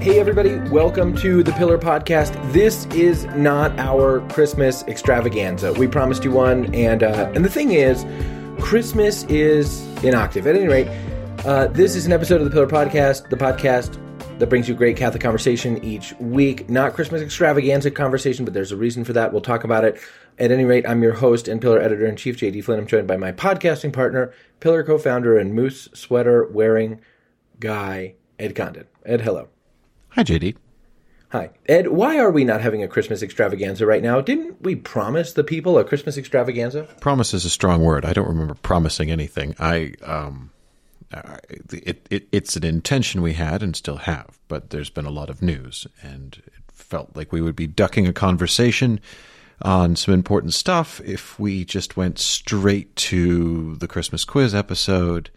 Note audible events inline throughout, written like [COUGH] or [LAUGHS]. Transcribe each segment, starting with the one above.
Hey, everybody, welcome to the Pillar Podcast. This is not our Christmas extravaganza. We promised you one, and uh, and the thing is, Christmas is an octave. At any rate, uh, this is an episode of the Pillar Podcast, the podcast that brings you great Catholic conversation each week. Not Christmas extravaganza conversation, but there's a reason for that. We'll talk about it. At any rate, I'm your host and Pillar editor in chief, JD Flynn. I'm joined by my podcasting partner, Pillar co founder, and moose sweater wearing guy, Ed Condon. Ed, hello. Hi, JD. Hi. Ed, why are we not having a Christmas extravaganza right now? Didn't we promise the people a Christmas extravaganza? Promise is a strong word. I don't remember promising anything. I, um, I, it, it, it's an intention we had and still have, but there's been a lot of news, and it felt like we would be ducking a conversation on some important stuff if we just went straight to the Christmas quiz episode.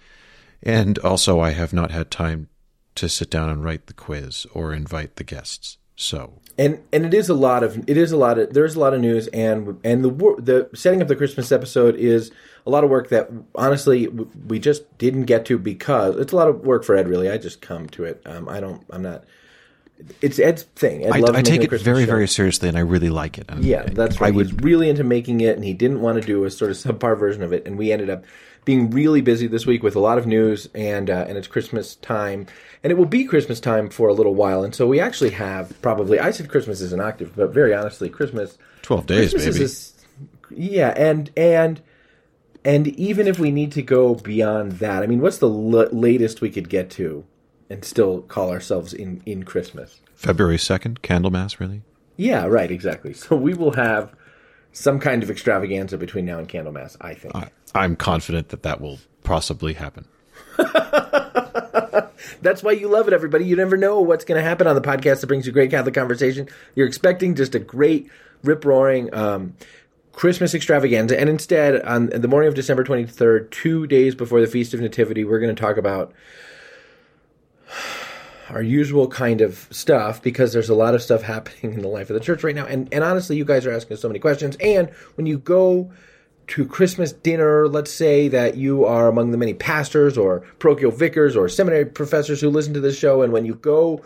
And also, I have not had time to sit down and write the quiz or invite the guests. So and and it is a lot of it is a lot of there's a lot of news and and the the setting up the Christmas episode is a lot of work that honestly we just didn't get to because it's a lot of work for Ed. Really, I just come to it. Um, I don't. I'm not. It's Ed's thing. Ed I, I take it very, show. very seriously, and I really like it. And yeah, that's right. I was really into making it, and he didn't want to do a sort of subpar version of it, and we ended up being really busy this week with a lot of news, and uh, and it's Christmas time, and it will be Christmas time for a little while, and so we actually have probably I said Christmas is an octave, but very honestly, Christmas twelve days, Christmas maybe. yeah, and and and even if we need to go beyond that, I mean, what's the l- latest we could get to and still call ourselves in in Christmas? February second, Candlemas, really? Yeah, right, exactly. [LAUGHS] So we will have some kind of extravaganza between now and Candlemas. I think. I, I'm confident that that will possibly happen. [LAUGHS] [LAUGHS] That's why you love it, everybody. You never know what's going to happen on the podcast that brings you great Catholic conversation. You're expecting just a great, rip roaring um, Christmas extravaganza. And instead, on the morning of December 23rd, two days before the Feast of Nativity, we're going to talk about [SIGHS] our usual kind of stuff because there's a lot of stuff [LAUGHS] happening in the life of the church right now. And, and honestly, you guys are asking so many questions. And when you go to Christmas dinner, let's say that you are among the many pastors or parochial vicars or seminary professors who listen to this show, and when you go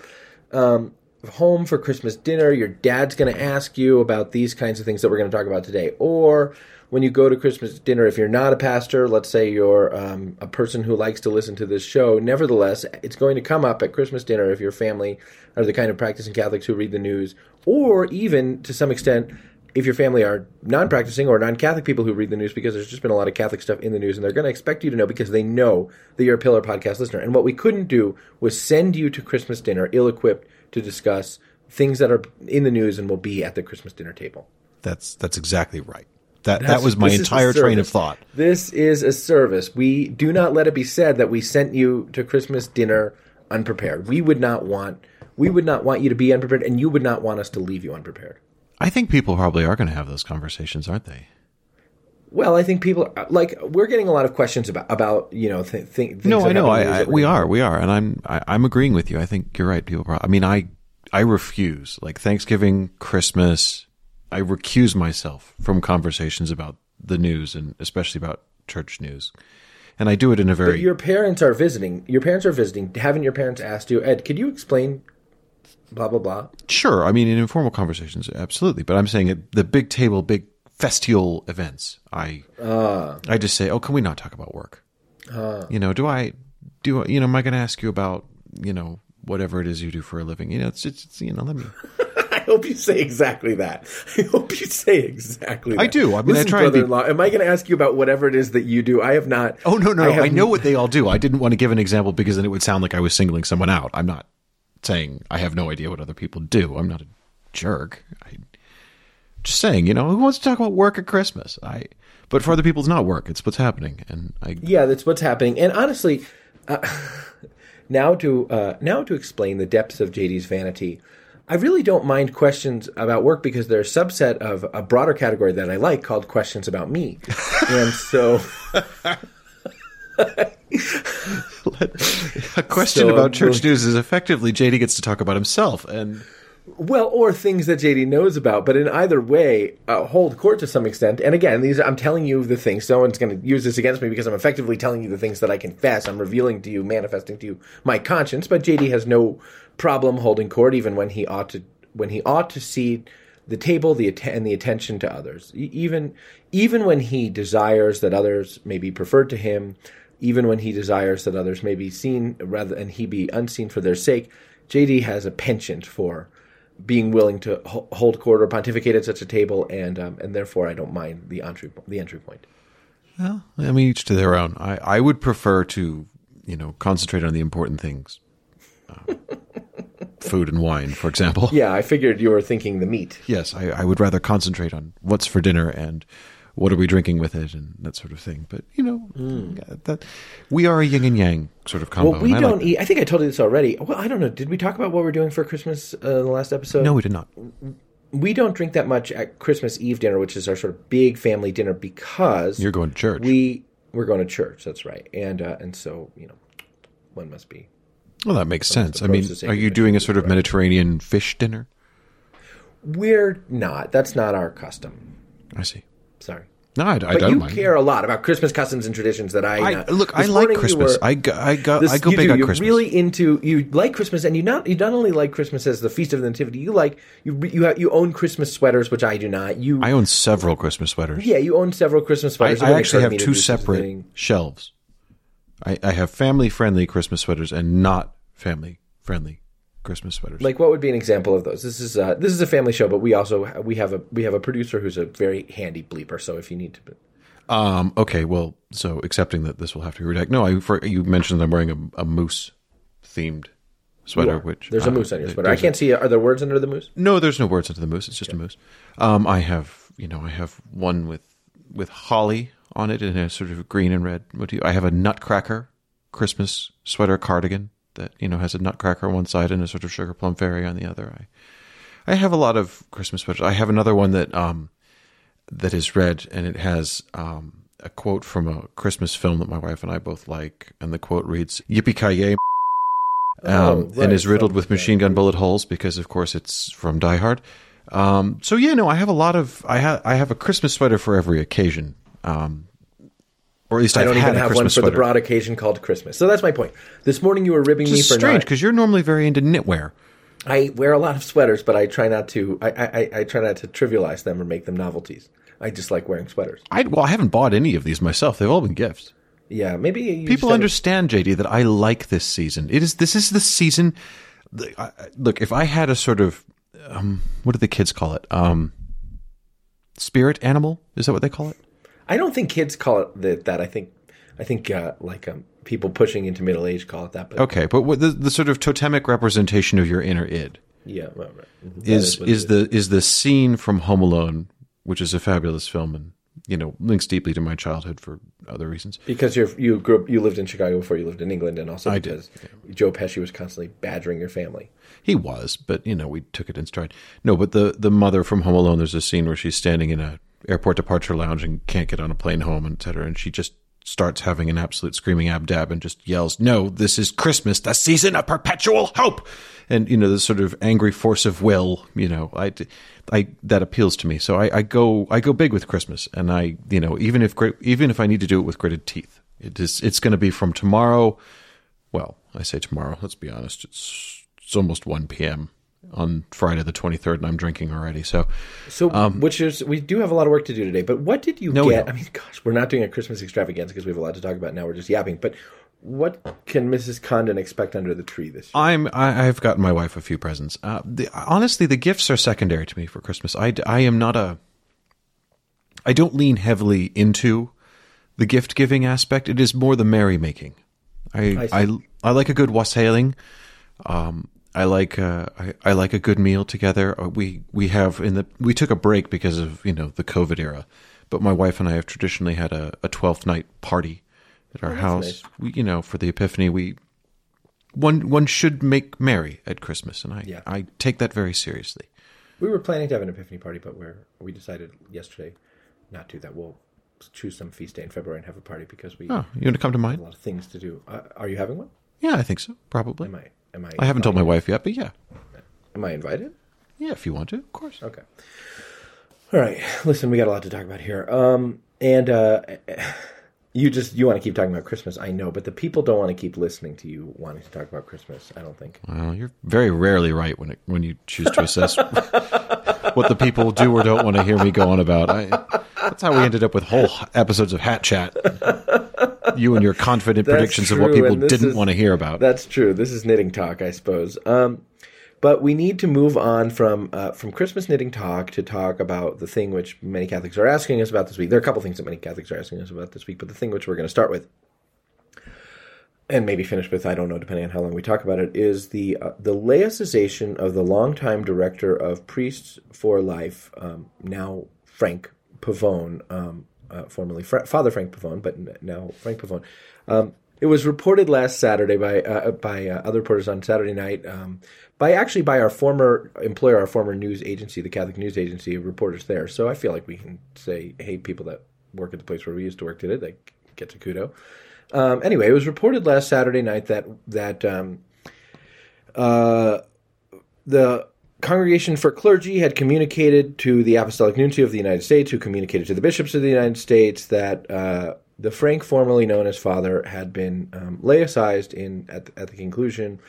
um, home for Christmas dinner, your dad's going to ask you about these kinds of things that we're going to talk about today. Or when you go to Christmas dinner, if you're not a pastor, let's say you're um, a person who likes to listen to this show, nevertheless, it's going to come up at Christmas dinner if your family are the kind of practicing Catholics who read the news, or even to some extent, if your family are non-practicing or non-Catholic people who read the news, because there's just been a lot of Catholic stuff in the news, and they're going to expect you to know because they know that you're a Pillar podcast listener. And what we couldn't do was send you to Christmas dinner ill-equipped to discuss things that are in the news and will be at the Christmas dinner table. That's that's exactly right. That that's, that was my entire train of thought. This is a service. We do not let it be said that we sent you to Christmas dinner unprepared. We would not want we would not want you to be unprepared, and you would not want us to leave you unprepared. I think people probably are going to have those conversations, aren't they? Well, I think people like we're getting a lot of questions about about you know th- th- no, I know, I, I, we are, we are, and I'm I, am i am agreeing with you. I think you're right. People, probably, I mean, I I refuse like Thanksgiving, Christmas. I recuse myself from conversations about the news and especially about church news, and I do it in a very. But your parents are visiting. Your parents are visiting. Haven't your parents asked you, Ed? Could you explain blah blah blah. Sure, I mean in informal conversations, absolutely. But I'm saying at the big table, big festival events, I uh, I just say, oh, can we not talk about work? Uh, you know, do I do you know? Am I going to ask you about you know whatever it is you do for a living? You know, it's it's, you know, let me. [LAUGHS] I hope you say exactly that. I hope you say exactly that. I do. I mean, Listen, I try brother-in-law, be... am I going to ask you about whatever it is that you do? I have not. Oh no, no, I, no. I know what they all do. I didn't want to give an example because then it would sound like I was singling someone out. I'm not saying I have no idea what other people do. I'm not a jerk. I just saying, you know, who wants to talk about work at Christmas? I but for other people it's not work. It's what's happening and I Yeah, that's what's happening. And honestly, uh, [LAUGHS] now to uh, now to explain the depths of JD's vanity, I really don't mind questions about work because they're a subset of a broader category that I like called questions about me. [LAUGHS] and so [LAUGHS] [LAUGHS] a question so, about church news is effectively JD gets to talk about himself and well, or things that JD knows about, but in either way, uh, hold court to some extent. And again, these I'm telling you the things. No one's going to use this against me because I'm effectively telling you the things that I confess. I'm revealing to you, manifesting to you my conscience. But JD has no problem holding court, even when he ought to when he ought to cede the table, the atten- and the attention to others. Even even when he desires that others may be preferred to him, even when he desires that others may be seen rather and he be unseen for their sake, JD has a penchant for being willing to hold court or pontificate at such a table, and um, and therefore I don't mind the entry the entry point. Well, I mean, each to their own. I, I would prefer to, you know, concentrate on the important things. Uh, [LAUGHS] food and wine, for example. Yeah, I figured you were thinking the meat. Yes, I, I would rather concentrate on what's for dinner and what are we drinking with it and that sort of thing. But you know, yeah, that we are a yin and yang sort of combo. Well, we I don't like eat. I think I told you this already. Well, I don't know. Did we talk about what we're doing for Christmas uh, in the last episode? No, we did not. we don't drink that much at Christmas Eve dinner, which is our sort of big family dinner, because You're going to church. we we're going to church. That's right, and uh, and so you know, one must be. well, that makes sense. I mean, are you doing a sort of. Mediterranean fish dinner? We're not. That's not our custom. I see. Sorry. No, I, I But don't you mind. care a lot about Christmas customs and traditions that I, I uh, look. I like Christmas. were- I go. I go. This, I go big do. on Christmas. You're really into you like Christmas, and you not you not only like Christmas as the feast of the nativity. You like you you have, you own Christmas sweaters, which I do not. You I own several Christmas sweaters. yeah, you own several Christmas sweaters. It I actually have two do such a separate shelves. I, I have family-friendly Christmas sweaters and not family-friendly Christmas sweaters. Like what would be an example of those? This is uh, this is a family show, but we also we have a we have a producer who's a very handy bleeper. So if you need to, Um, okay, well, so accepting that this will have to be redacted. No, I for, you mentioned I'm wearing a, a moose themed sweater, which there's a uh, moose on your sweater. I can't see. Are there words under the moose? No, there's no words under the moose. It's just a moose. Um, I have, you know, I have one with with holly on it in a sort of green and red motif. I have a nutcracker Christmas sweater cardigan that you know has a nutcracker on one side and a sort of sugar plum fairy on the other. I I have a lot of Christmas sweaters. I have another one that um that is red and it has um a quote from a Christmas film that my wife and I both like, and the quote reads "Yippee ki yay." Um, Oh, right, and is riddled with machine gun bullet holes because, of course, it's from Die Hard. Um, so yeah, no, I have a lot of I have I have a Christmas sweater for every occasion, um, or at least I I've don't had even have one for the broad occasion called Christmas. So that's my point. This morning you were ribbing me for strange not. because you're normally very into knitwear. I wear a lot of sweaters, but I try not to. I, I, I- I try not to trivialize them or make them novelties. I just like wearing sweaters. I well, I haven't bought any of these myself. They've all been gifts. Yeah, maybe you People understand, JD, that I like this season. It is this is the season. I- I- Look, if I had a sort of um, what do the kids call it? Um, spirit animal is that what they call it? I don't think kids call it that. that. I think, I think uh, like um, people pushing into middle age call it that. But Okay, but what the, the sort of totemic representation of your inner id yeah, right. Mhm. That is is it the is the scene from Home Alone, which is a fabulous film and you know links deeply to my childhood for other reasons. because you're you grew up, you lived in Chicago before you lived in England, and also I did, because Joe Pesci was constantly badgering your family. He was, but you know we took it in stride. No, but the the mother from Home Alone, there's a scene where she's standing in a airport departure lounge and can't get on a plane home, et cetera, and she just starts having an absolute screaming abdab and just yells, "No, this is Christmas, the season of perpetual hope!" And you know this sort of angry force of will. You know, I, I that appeals to me. So I, I go I go big with Christmas, and I you know even if even if I need to do it with gritted teeth, it is it's going to be from tomorrow. Well, I say tomorrow. Let's be honest. It's it's almost one p.m. on Friday the twenty third, and I'm drinking already. So So, which is we do have a lot of work to do today. But what did you Um, No, get? I mean, gosh, we're not doing a Christmas extravaganza because we have a lot to talk about now. We're just yapping. But what can Mrs. Condon expect under the tree this year? I'm I, I've gotten my wife a few presents. Uh, the, honestly, the gifts are secondary to me for Christmas. I, I am not a. I don't lean heavily into the gift giving aspect. It is more the merrymaking. I I I. I, like a good wassailing. Um, I like uh, I, I like a good meal together. Uh, We we have in the we took a break because of you know the COVID era, but my wife and I have traditionally had a, a twelfth night party at our house. nice. We, you know, for the Epiphany, we one one should make merry at Christmas, and I Yeah. I take that very seriously. We were planning to have an Epiphany party, but we're we decided yesterday not to. That we'll choose some feast day in February and have a party because we Oh, you want to come to mine? a lot of things to do. Uh, are you having one? Yeah, I think so. Probably. I? Am I? I haven't told my wife yet, but yeah, Am I invited? yeah. If you want to, of course. Okay. All right. Listen, we got a lot to talk about here. Um, and uh, [LAUGHS] You just you want to keep talking about Christmas, I know, but the people don't want to keep listening to you wanting to talk about Christmas. I don't think. Well, you're very rarely right when it, when you choose to assess [LAUGHS] [LAUGHS] what the people do or don't want to hear me go on about. I, that's how we ended up with whole episodes of Hat Chat. You and your confident That's predictions of what people didn't is- want to hear about. That's true. This is knitting talk, I suppose. Um, but we need to move on from uh, from Christmas knitting talk to talk about the thing which many Catholics are asking us about this week. There are a couple things that many Catholics are asking us about this week, but the thing which we're going to start with, and maybe finish with, I don't know, depending on how long we talk about it, is the uh, the laicization of the longtime director of Priests for Life, um, now Frank Pavone, um, uh, formerly Fra- Father Frank Pavone, but now Frank Pavone. Um, it was reported last Saturday by uh, by uh, other reporters on Saturday night, um, by actually by our former employer, our former news agency, the Catholic News Agency, reporters there. So I feel like we can say, hey, people that work at the place where we used to work did it. They get a kudo. Um, anyway, it was reported last Saturday night that that um, uh, the Congregation for Clergy had communicated to the Apostolic Nuncio of the United States, who communicated to the bishops of the United States, that uh, the Frank, formerly known as Father, had been um, laicized in at, at the conclusion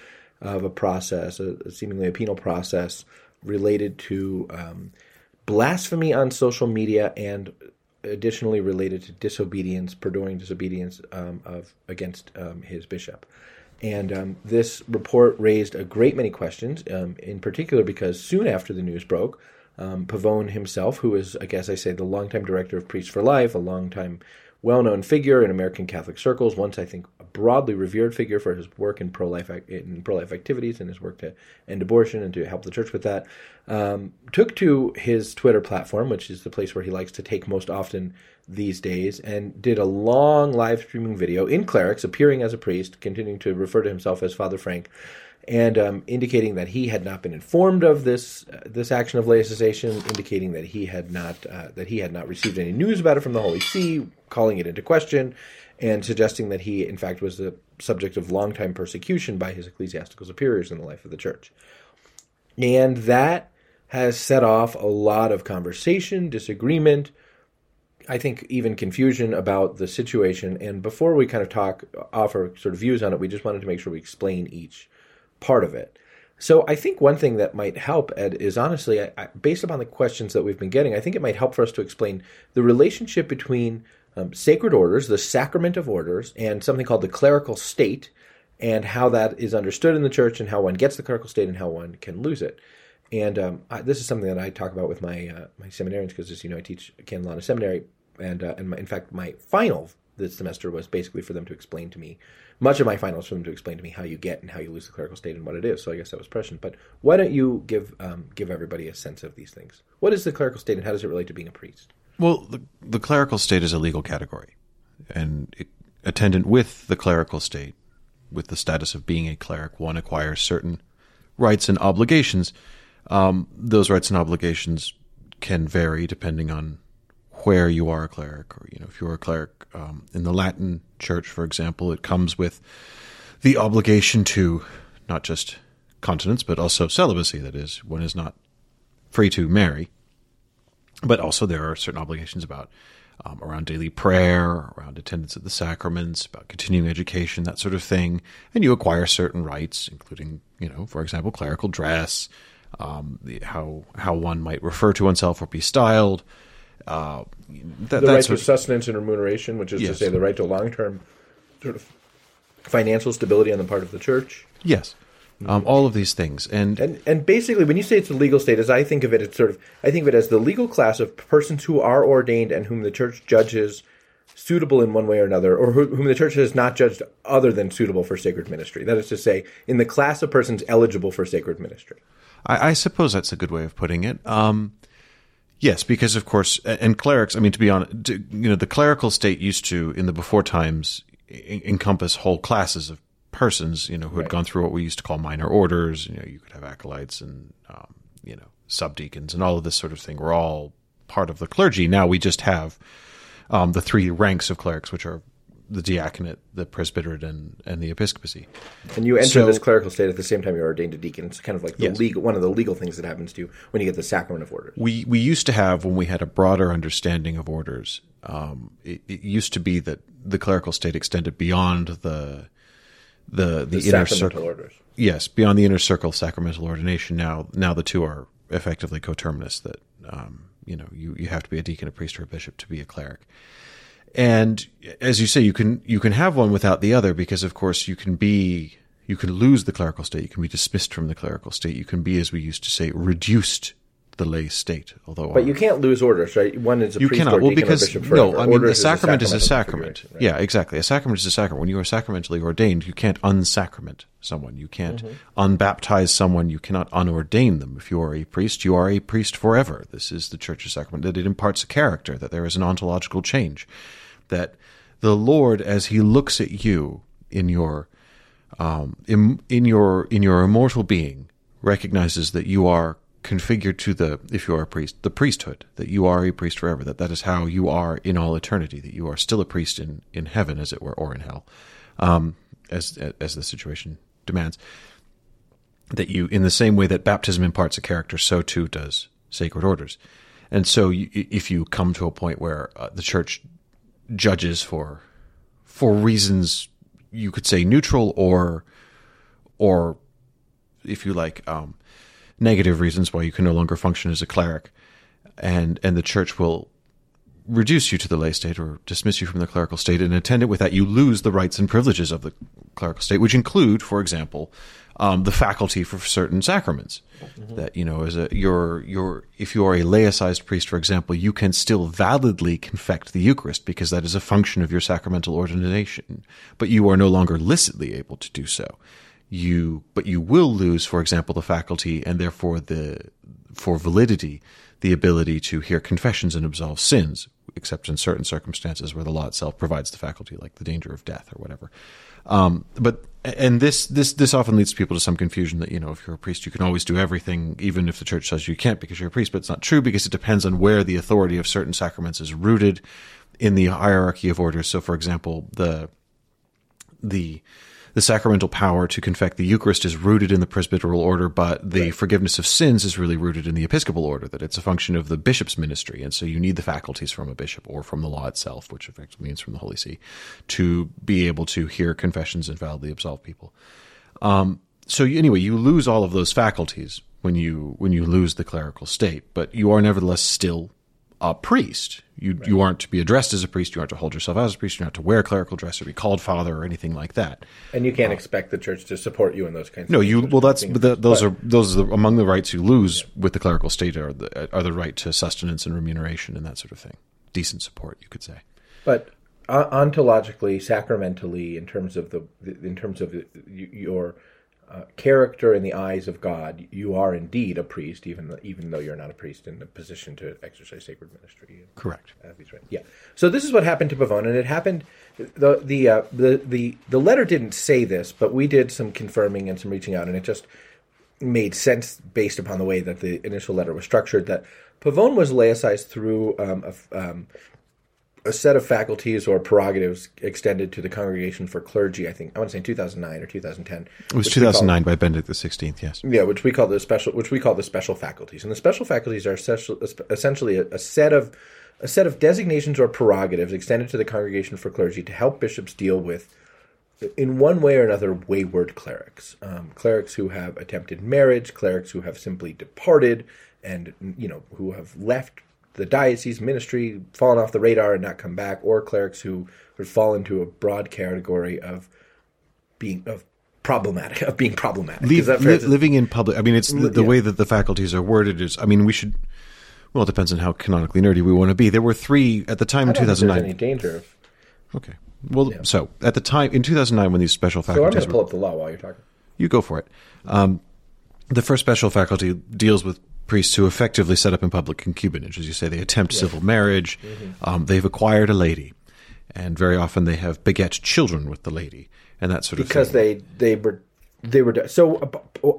of a process, a, a seemingly a penal process related to um, blasphemy on social media and additionally related to disobedience, perduring disobedience um, of against um, his bishop. And um, this report raised a great many questions, um, in particular because soon after the news broke, um, Pavone himself, who is, I guess I say, the longtime director of Priests for Life, a longtime well known figure in American Catholic circles, once I think broadly revered figure for his work in pro life in pro life activities and his work to end abortion and to help the church with that, um, took to his Twitter platform, which is the place where he likes to take most often these days, and did a long live streaming video in clerics, appearing as a priest, continuing to refer to himself as Father Frank, and um, indicating that he had not been informed of this uh, this action of laicization, indicating that he had not uh, that he had not received any news about it from the Holy See, calling it into question, and suggesting that he, in fact, was the subject of longtime persecution by his ecclesiastical superiors in the life of the church, and that has set off a lot of conversation, disagreement. I think even confusion about the situation. And before we kind of talk, offer sort of views on it, we just wanted to make sure we explain each part of it. So I think one thing that might help, Ed, is honestly, I, I, based upon the questions that we've been getting, I think it might help for us to explain the relationship between um, sacred orders, the sacrament of orders, and something called the clerical state, and how that is understood in the church, and how one gets the clerical state, and how one can lose it. And um, I, this is something that I talk about with my uh, my seminarians because, as you know, I teach canon law in a seminary, and uh, and my, in fact, my final this semester was basically for them to explain to me much of my finals for them to explain to me how you get and how you lose the clerical state and what it is. So I guess that was prescient. But why don't you give um, give everybody a sense of these things? What is the clerical state and how does it relate to being a priest? Well, the, the clerical state is a legal category, and it, attendant with the clerical state, with the status of being a cleric, one acquires certain rights and obligations. Um, those rights and obligations can vary depending on where you are a cleric, or you know, if you're a cleric um, in the Latin Church, for example, it comes with the obligation to not just continence but also celibacy. That is, one is not free to marry, but also there are certain obligations about um, around daily prayer, around attendance at the sacraments, about continuing education, that sort of thing, and you acquire certain rights, including, you know, for example, clerical dress, um, the, how how one might refer to oneself or be styled. Uh, that, The right to sustenance and remuneration, which is Yes. to say the right to long term sort of financial stability on the part of the church. yes, um, all of these things, and And and basically, when you say it's the legal state, as I think of it, it's sort of I think of it as the legal class of persons who are ordained and whom the church judges suitable in one way or another, or who, whom the church has not judged other than suitable for sacred ministry. That is to say, in the class of persons eligible for sacred ministry. I, I suppose that's a good way of putting it. Um, yes, because of course, and clerics. I mean, to be honest, you know, the clerical state used to, in the before times, encompass whole classes of persons. You know, who had gone through what we used to call minor orders. You know, you could have acolytes and um, you know subdeacons and all of this sort of thing. We're all part of the clergy. Now we just have um, the three ranks of clerics, which are the diaconate, the presbyterate, and, and the episcopacy. And you enter So- this clerical state at the same time you're ordained a deacon. It's kind of like the Yes. legal one of the legal things that happens to you when you get the sacrament of orders. We we used to have when we had a broader understanding of orders. Um, it, it used to be that the clerical state extended beyond the the the, inner circle. orders. Yes, beyond the inner circle of sacramental ordination. Now, now the two are effectively coterminous. That um, you know, you, you have to be a deacon, a priest, or a bishop to be a cleric. And as you say, you can you can have one without the other because, of course, you can be you can lose the clerical state. You can be dismissed from the clerical state. You can be, as we used to say, reduced the lay state. Although, But you can't lose orders, right? One is a you priest cannot. Well, because bishop no. I mean, Orders a is sacrament is a sacrament. right? Yeah, exactly. A sacrament is a sacrament. When you are sacramentally ordained, you can't unsacrament someone. You can't Mm-hmm. unbaptize someone. You cannot unordain them. If you are a priest, you are a priest forever. This is the church's sacrament. That it imparts a character. That there is an ontological change. That the Lord, as He looks at you in your um, in, in your in your immortal being recognizes that you are configured to the if you are a priest the priesthood that you are a priest forever that that is how you are in all eternity that you are still a priest in in heaven as it were or in hell um, as as the situation demands. That you in the same way that baptism imparts a character so too does sacred orders. And so you, if you come to a point where uh, the church judges for for reasons you could say neutral or or if you like um, negative reasons why you can no longer function as a cleric. And and the church will reduce you to the lay state or dismiss you from the clerical state and attendant with that you lose the rights and privileges of the clerical state which include for example um, the faculty for certain sacraments that you know as a you're you're if you are a laicized priest for example you can still validly confect the eucharist because that is a function of your sacramental ordination but you are no longer licitly able to do so you but you will lose for example the faculty and therefore the for validity the ability to hear confessions and absolve sins except in certain circumstances where the law itself provides the faculty like the danger of death or whatever. Um, but and this this this often leads people to some confusion that you know if you're a priest you can always do everything even if the church says you can't because you're a priest but it's not true because it depends on where the authority of certain sacraments is rooted in the hierarchy of orders so for example the the the sacramental power to confect the Eucharist is rooted in the presbyteral order, but the forgiveness of sins is really rooted in the episcopal order, that it's a function of the bishop's ministry. And so you need the faculties from a bishop or from the law itself, which effectively means from the Holy See, to be able to hear confessions and validly absolve people. Um, so you, anyway, you lose all of those faculties when you when you lose the clerical state, but you are nevertheless still a priest. You you aren't to be addressed as a priest. You aren't to hold yourself as a priest. You're not to wear clerical dress or be called father or anything like that. And you can't expect the church to support you in those kinds. No, of you well that's but the, those but- are those are the, among the rights you lose with the clerical state are the are the right to sustenance and remuneration and that sort of thing. Decent support, you could say. But uh, ontologically, sacramentally, in terms of the in terms of your uh, character in the eyes of God, you are indeed a priest, even though, even though you're not a priest in a position to exercise sacred ministry. Correct. Right. Yeah. So this is what happened to Pavone, and it happened. the the uh, the the The letter didn't say this, but we did some confirming and some reaching out, and it just made sense based upon the way that the initial letter was structured. That Pavone was laicized through um, a, um, a set of faculties or prerogatives extended to the Congregation for Clergy. I think I want to say 2009 or 2010. It was 2009 by Benedict XVI, yes. Yeah, which we call the special, which we call the special faculties, and the special faculties are essentially a, a set of a set of designations or prerogatives extended to the congregation for clergy to help bishops deal with, in one way or another, wayward clerics, um, clerics who have attempted marriage, clerics who have simply departed, and you know who have left the diocese ministry, fallen off the radar, and not come back, or clerics who would fall into a broad category of being of problematic of being problematic. Is Leave, li- living in public. I mean, it's the, the yeah. way that the faculties are worded is. I mean, we should. Well, it depends on how canonically nerdy we want to be. There were three at the time in I don't think there's 2009. any danger of. Okay. Well, so at the time in 2009, when these special faculties. So I'm going to pull up the law while you're talking. You go for it. Um, the first special faculty deals with priests who effectively set up in public concubinage. As you say, they attempt civil marriage. Um, they've acquired a lady, and very often they have beget children with the lady, and that sort of because thing. they they were they were so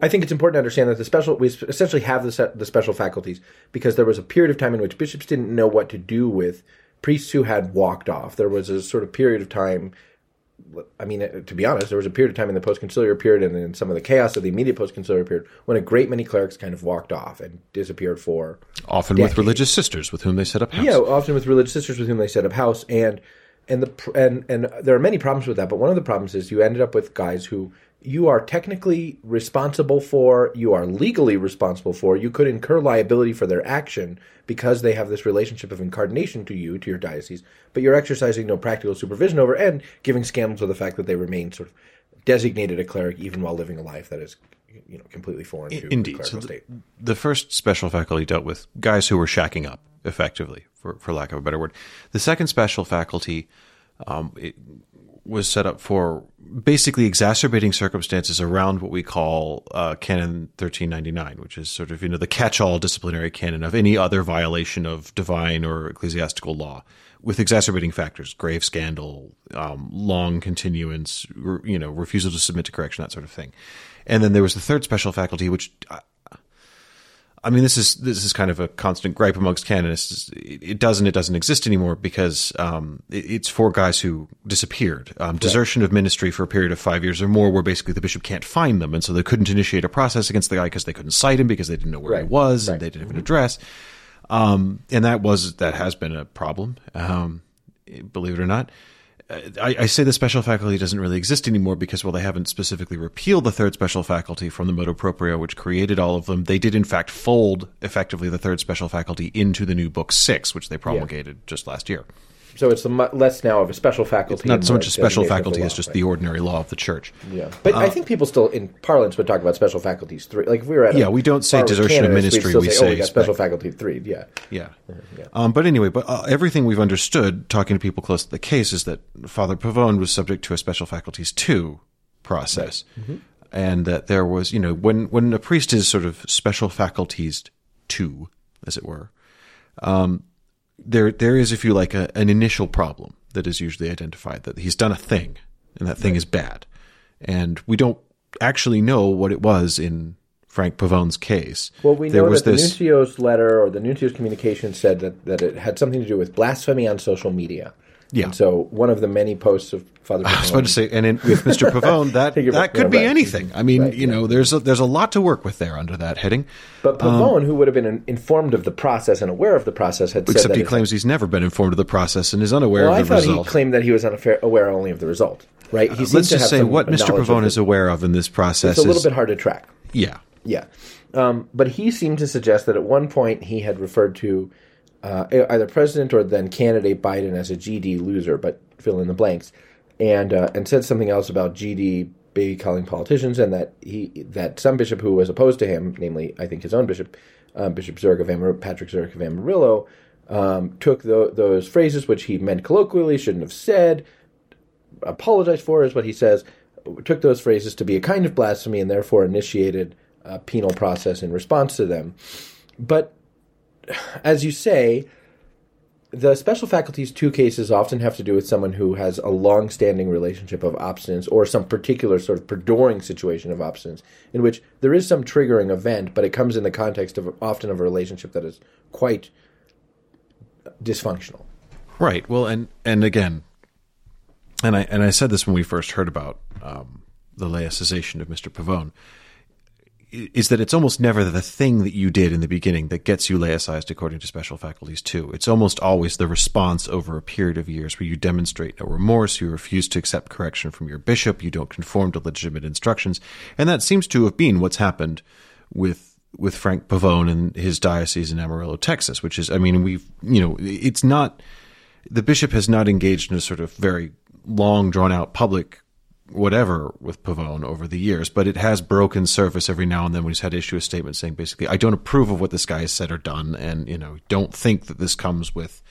I think it's important to understand that the special we essentially have the the special faculties because there was a period of time in which bishops didn't know what to do with priests who had walked off. There was a sort of period of time. I mean, uh, to be honest, there was a period of time in the post-conciliar period and in some of the chaos of the immediate post-conciliar period when a great many clerics kind of walked off and disappeared for Often with religious sisters with whom they set up house. yeah, often with religious sisters with whom they set up house, and and the and and there are many problems with that. But one of the problems is you ended up with guys who you are technically responsible for, you are legally responsible for. You could incur liability for their action because they have this relationship of incardination to you, to your diocese, but you're exercising no practical supervision over and giving scandals of the fact that they remain sort of designated a cleric even while living a life that is you know completely foreign to the Indeed. clerical So state. the, the first special faculty dealt with guys who were shacking up, effectively, for, for lack of a better word. The second special faculty um, it was set up for basically exacerbating circumstances around what we call uh, Canon 1399, which is sort of you know the catch-all disciplinary canon of any other violation of divine or ecclesiastical law, with exacerbating factors: grave scandal, um, long continuance, re- you know, refusal to submit to correction, that sort of thing. And then there was the third special faculty, which uh, I mean, this is this is kind of a constant gripe amongst canonists. It, doesn't it doesn't exist anymore because um, it, it's for guys who disappeared. Um, desertion of ministry for a period of five years or more, where basically the bishop can't find them, and so they couldn't initiate a process against the guy because they couldn't cite him because they didn't know where he Right. was and they didn't have an address. Um, and that was that has been a problem, um, believe it or not. I, I say the special faculty doesn't really exist anymore because while they haven't specifically repealed the third special faculty from the motu proprio, which created all of them, they did in fact fold effectively the third special faculty into the new book six, which they promulgated just last year. So it's less now of a special faculty. Not so much a special designation of the faculty as just right? the ordinary law of the church. Yeah, but I think people still in parlance would talk about special faculties three. Like if we were at Yeah, we don't say desertion of ministry, we say, oh, we got special spec- faculty three. Yeah, Yeah. Um, but anyway, but uh, everything we've understood talking to people close to the case is that Father Pavone was subject to a special faculties two process, and that there was, you know, when when a priest is sort of special faculties two, as it were, um, there there is, if you like, a, an initial problem that is usually identified that he's done a thing, and that thing is bad, and we don't actually know what it was in Frank Pavone's case. Well, we there know was that the this. Nuncio's letter or the Nuncio's communication said that, that it had something to do with blasphemy on social media. Yeah. And so one of the many posts of Father [LAUGHS] I was about to say, and in, with Mr. [LAUGHS] Pavone, that that could yeah, be right. anything. I mean, Right, you know, there's a, there's a lot to work with there under that heading. But Pavone, who would have been informed of the process and aware of the process, had said Except that he claims he's never been informed of the process and is unaware Well, I of the thought result. he claimed that he was unfair, aware only of the result. Right? He seems Let's to just have say what Mr. Pavone is aware of in this process It's a little is bit hard to track. yeah. Yeah. Um, but he seemed to suggest that at one point he had referred to uh, either President or then candidate Biden as a GD loser, but fill in the blanks, and uh, and said something else about GD baby calling politicians, and that he that some bishop who was opposed to him, namely I think his own bishop, uh, Bishop Zurek of Amar- Patrick Zurek of Amarillo, um, took tho- those phrases which he meant colloquially, shouldn't have said, apologized for, is what he says, took those phrases to be a kind of blasphemy and therefore initiated a penal process in response to them. But as you say, the special faculties two cases often have to do with someone who has a long-standing relationship of abstinence or some particular sort of perduring situation of abstinence in which there is some triggering event but it comes in the context of often of a relationship that is quite dysfunctional Right. Well, and and again, and I and I said this when we first heard about um, the laicization of Mr. Pavone, is that it's almost never the thing that you did in the beginning that gets you laicized according to special faculties two. It's almost always the response over a period of years where you demonstrate no remorse, you refuse to accept correction from your bishop, you don't conform to legitimate instructions, and that seems to have been what's happened with with Frank Pavone and his diocese in Amarillo, Texas, which is, I mean, we've, you know, it's not, the bishop has not engaged in a sort of very long, drawn out public whatever with Pavone over the years, but it has broken surface every now and then when he's had to issue a statement saying basically, I don't approve of what this guy has said or done, and, you know, don't think that this comes with,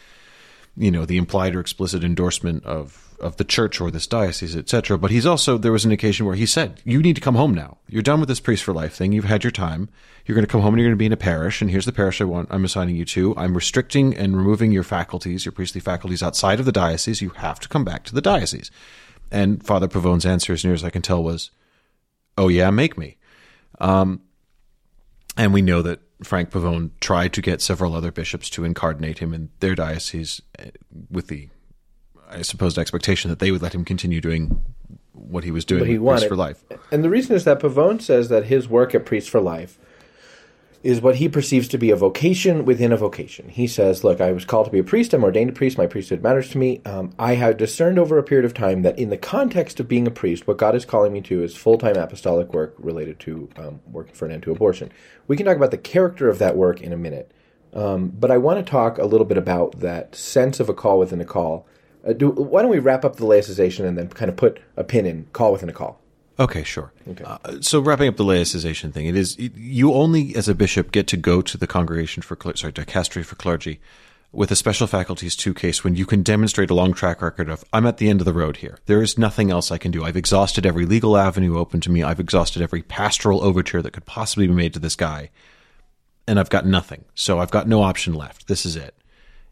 you know, the implied or explicit endorsement of, of the church or this diocese, etc. But he's also, there was an occasion where he said, you need to come home now. You're done with this priest for life thing. You've had your time. You're going to come home and you're going to be in a parish. And here's the parish I want, I'm assigning you to. I'm restricting and removing your faculties, your priestly faculties outside of the diocese. You have to come back to the diocese. And Father Pavone's answer, as near as I can tell, was, oh yeah, make me. Um, and we know that Frank Pavone tried to get several other bishops to incardinate him in their diocese uh, with the, I suppose, expectation that they would let him continue doing what he was doing he wanted Priests for Life. And the reason is that Pavone says that his work at Priest for Life is what he perceives to be a vocation within a vocation. He says, Look, I was called to be a priest. I'm ordained a priest. My priesthood matters to me. Um, I have discerned over a period of time that in the context of being a priest, what God is calling me to is full time apostolic work related to um, working for an end to abortion. We can talk about the character of that work in a minute. Um, but I want to talk a little bit about that sense of a call within a call. Uh, do, why don't we wrap up the laicization and then kind of put a pin in call within a call? Okay, sure. Uh, so wrapping up the laicization thing, it is it, you only as a bishop get to go to the congregation for sorry dicastery for clergy with a special faculties two case when you can demonstrate a long track record of I'm at the end of the road here. There is nothing else I can do. I've exhausted every legal avenue open to me. I've exhausted every pastoral overture that could possibly be made to this guy, and I've got nothing. So I've got no option left. This is it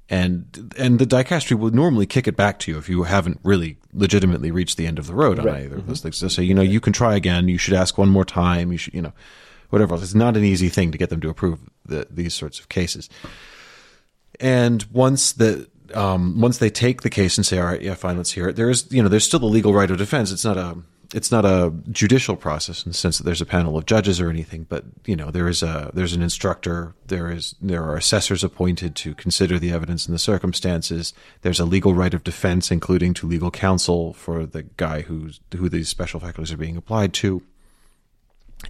and and the dicastery will normally kick it back to you if you haven't really legitimately reached the end of the road on either of those things. They'll say, you know, you can try again. You should ask one more time. You should, you know, whatever else. It's not an easy thing to get them to approve the, these sorts of cases. And once the um, once they take the case and say, all right, yeah, fine, let's hear it. There is, you know, there's still the legal right of defense. It's not a it's not a judicial process in the sense that there's a panel of judges or anything, but you know there is a there's an instructor, there is there are assessors appointed to consider the evidence and the circumstances. There's a legal right of defense, including to legal counsel for the guy who's who these special faculties are being applied to,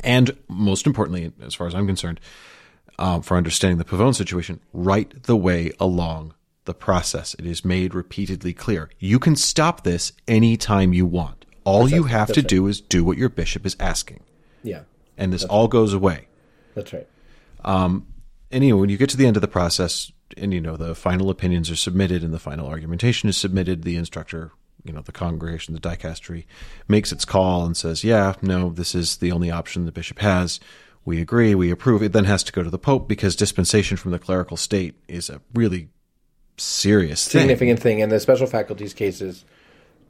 and most importantly, as far as I'm concerned, um, for understanding the Pavone situation, right the way along the process. It is made repeatedly clear. You can stop this anytime you want. All you have to do is do what your bishop is asking, Yeah, and this all goes away. that's right. And you know, when you get to the end of the process, and you know the final opinions are submitted, and the final argumentation is submitted, the instructor, you know, the congregation, the dicastery, makes its call and says, "Yeah, no, this is the only option the bishop has." We agree, we approve. It then has to go to the pope because dispensation from the clerical state is a really serious. Significant thing. And the special faculties cases,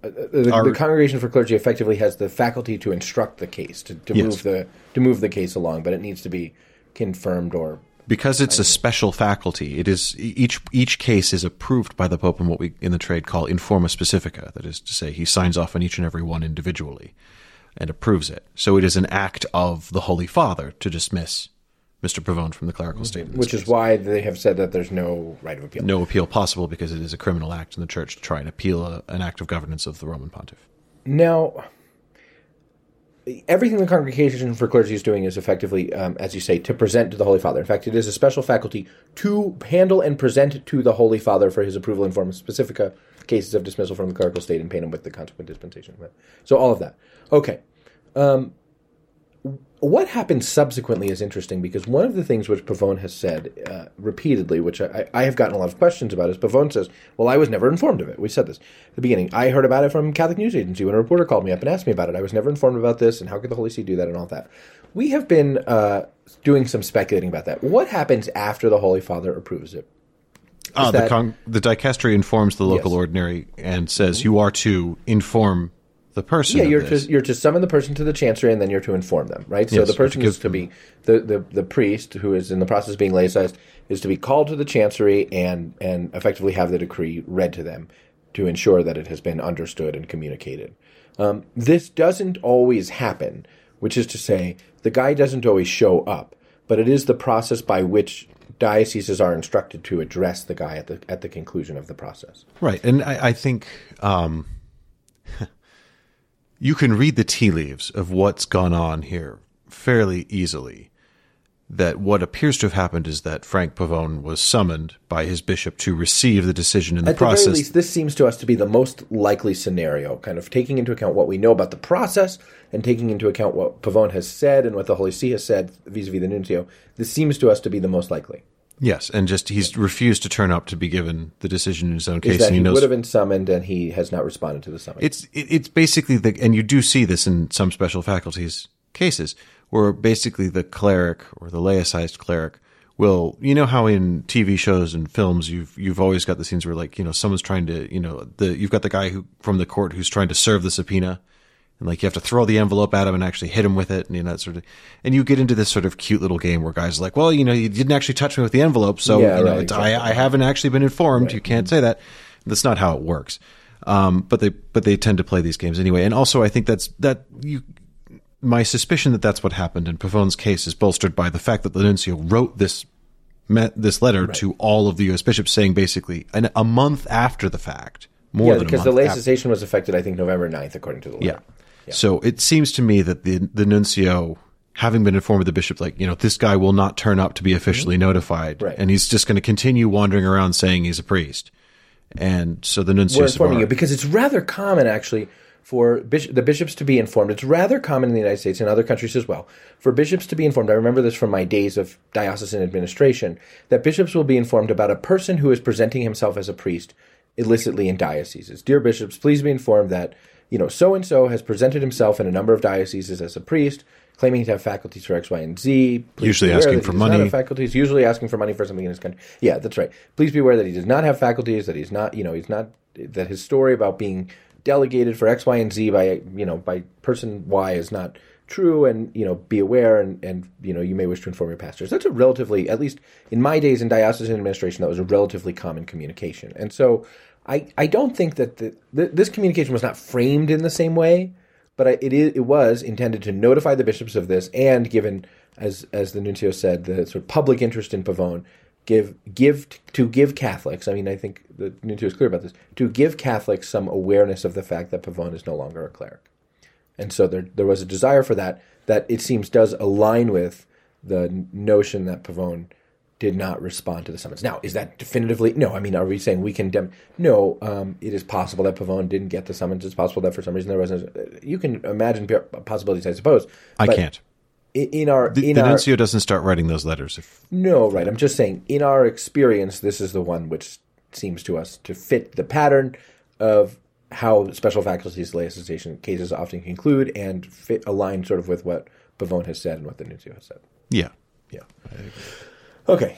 Uh, the, Are- the Congregation for Clergy effectively has the faculty to instruct the case to, to Yes. move the to move the case along, but it needs to be confirmed or because it's a special faculty, it is each each case is approved by the Pope in what we in the trade call in forma specifica. That is to say, he signs off on each and every one individually and approves it. So it is an act of the Holy Father to dismiss Mr. Pavone from the clerical state. which is why they have said that there's no right of appeal. no appeal possible because it is a criminal act in the Church to try and appeal a, an act of governance of the Roman Pontiff. Now, everything the Congregation for Clergy is doing is effectively, um, as you say, to present to the Holy Father. In fact, it is a special faculty to handle and present to the Holy Father for his approval in forma specifica cases of dismissal from the clerical state and payment with the consequent dispensation. So all of that. Okay. Um, what happened subsequently is interesting because one of the things which Pavone has said uh, repeatedly, which I, I have gotten a lot of questions about, is Pavone says, "Well, I was never informed of it." We said this at the beginning. I heard about it from Catholic News Agency when a reporter called me up and asked me about it. I was never informed about this, and how could the Holy See do that, and all that. We have been uh, doing some speculating about that. What happens after the Holy Father approves it? Ah, the, con- the dicastery informs the local Yes. Mm-hmm. ordinary and says you are to inform the person. Yeah, you're to you're to summon the person to the chancery, and then you're to inform them, right? So Yes, the you're to person is to be the, the the priest who is in the process of being laicized is to be called to the chancery and and effectively have the decree read to them to ensure that it has been understood and communicated. Um, this doesn't always happen, which is to say, the guy doesn't always show up, but it is the process by which dioceses are instructed to address the guy at the at the conclusion of the process. Right, and I, I think um, [LAUGHS] you can read the tea leaves of what's gone on here fairly easily. That what appears to have happened is that Frank Pavone was summoned by his bishop to receive the decision in the At process. the very least, this seems to us to be the most likely scenario, kind of taking into account what we know about the process and taking into account what Pavone has said and what the Holy See has said vis-a-vis the nuncio. This seems to us to be the most likely. Yes, and just he's refused to turn up to be given the decision in his own case, and he he knows would have been summoned and he has not responded to the summons. It's it, it's basically the and you do see this in some special faculties cases where basically the cleric or the laicized cleric will you know how in TV shows and films you've you've always got the scenes where like you know someone's trying to you know the you've got the guy who from the court who's trying to serve the subpoena and like you have to throw the envelope at him and actually hit him with it, and you know that sort of, and you get into this sort of cute little game where guys are like, well, you know, you didn't actually touch me with the envelope, so Yeah, you know, right, exactly. I, I haven't actually been informed. You can't say that. That's not how it works. Um, but they but they tend to play these games anyway, and also I think that's that you. My suspicion that that's what happened in Pavone's case is bolstered by the fact that the nuncio wrote this met this letter to all of the U.S. bishops, saying basically an, a month after the fact, more yeah, than because the month after- was affected, I think, November 9th, according to the yeah. So it seems to me that the the nuncio, having been informed of the bishop, like you know, this guy will not turn up to be officially mm-hmm. notified, Right. and he's just going to continue wandering around saying he's a priest. And so the nuncio We're informing you because it's rather common, actually, for the bishops to be informed. It's rather common in the United States and other countries as well for bishops to be informed. I remember this from my days of diocesan administration that bishops will be informed about a person who is presenting himself as a priest illicitly in dioceses. Dear bishops, please be informed that you know so and so has presented himself in a number of dioceses as a priest, claiming to have faculties for X, Y, and Z. Please Usually asking for he does not money. faculties, usually asking for money for something in his country. Yeah, that's right. Please be aware that he does not have faculties, that he's not, you know, he's not, that his story about being delegated for X, Y, and Z by, you know, by person Y is not true and, you know, be aware and, and, you know, you may wish to inform your pastors. That's a relatively, at least in my days in diocesan administration, that was a relatively common communication. And so I, I don't think that the, th- this communication was not framed in the same way but I, it is, it was intended to notify the bishops of this, and given as as the nuncio said, the sort of public interest in Pavone, give give to give Catholics. I mean, I think the nuncio is clear about this to give Catholics some awareness of the fact that Pavone is no longer a cleric, and so there there was a desire for that that it seems does align with the notion that Pavone did not respond to the summons. Now, is that definitively no? I mean, are we saying we can? Dem- no, um, it is possible that Pavone didn't get the summons. It's possible that for some reason there wasn't. You can imagine possibilities, I suppose. I can't. In our The, in the our nuncio doesn't start writing those letters. If no, right. I'm just saying, in our experience, this is the one which seems to us to fit the pattern of how special faculties laicization cases often conclude and fit align sort of with what Pavone has said and what the nuncio has said. yeah, Yeah. Okay.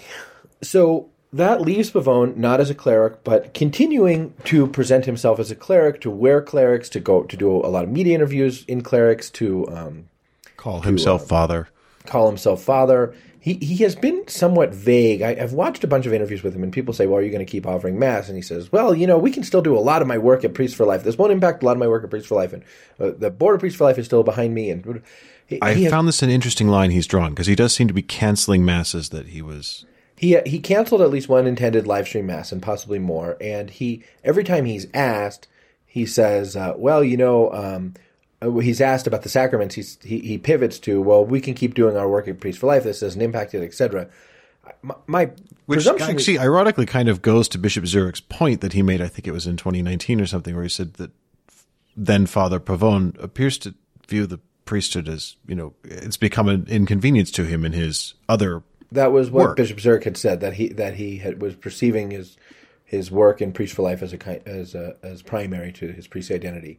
So that leaves Pavone not as a cleric, but continuing to present himself as a cleric, to wear clerics, to go to do a lot of media interviews in clerics, to um, call himself father. call himself father. He he has been somewhat vague. I, I've watched a bunch of interviews with him, and people say, "Well, are you going to keep offering mass?" And he says, "Well, you know, we can still do a lot of my work at Priest for Life. This won't impact a lot of my work at Priest for Life, and uh, the board of Priest for Life is still behind me." And he, I he found this an interesting line he's drawn because he does seem to be canceling masses that he was. He he canceled at least one intended live stream mass and possibly more. And he every time he's asked, he says, uh, "Well, you know." Um, uh, he's asked about the sacraments. He's, he he pivots to, "Well, we can keep doing our work at Priest for Life. This doesn't impact it, etc." My, my Which presumption is- ironically, kind of goes to Bishop Zurek's point that he made. I think it was in 2019 or something, where he said that then Father Pavone appears to view the priesthood is, you know it's become an inconvenience to him in his other. that was what work. Bishop Zurek had said that he that he had, was perceiving his his work in Priest for Life as a as a, as primary to his priest identity.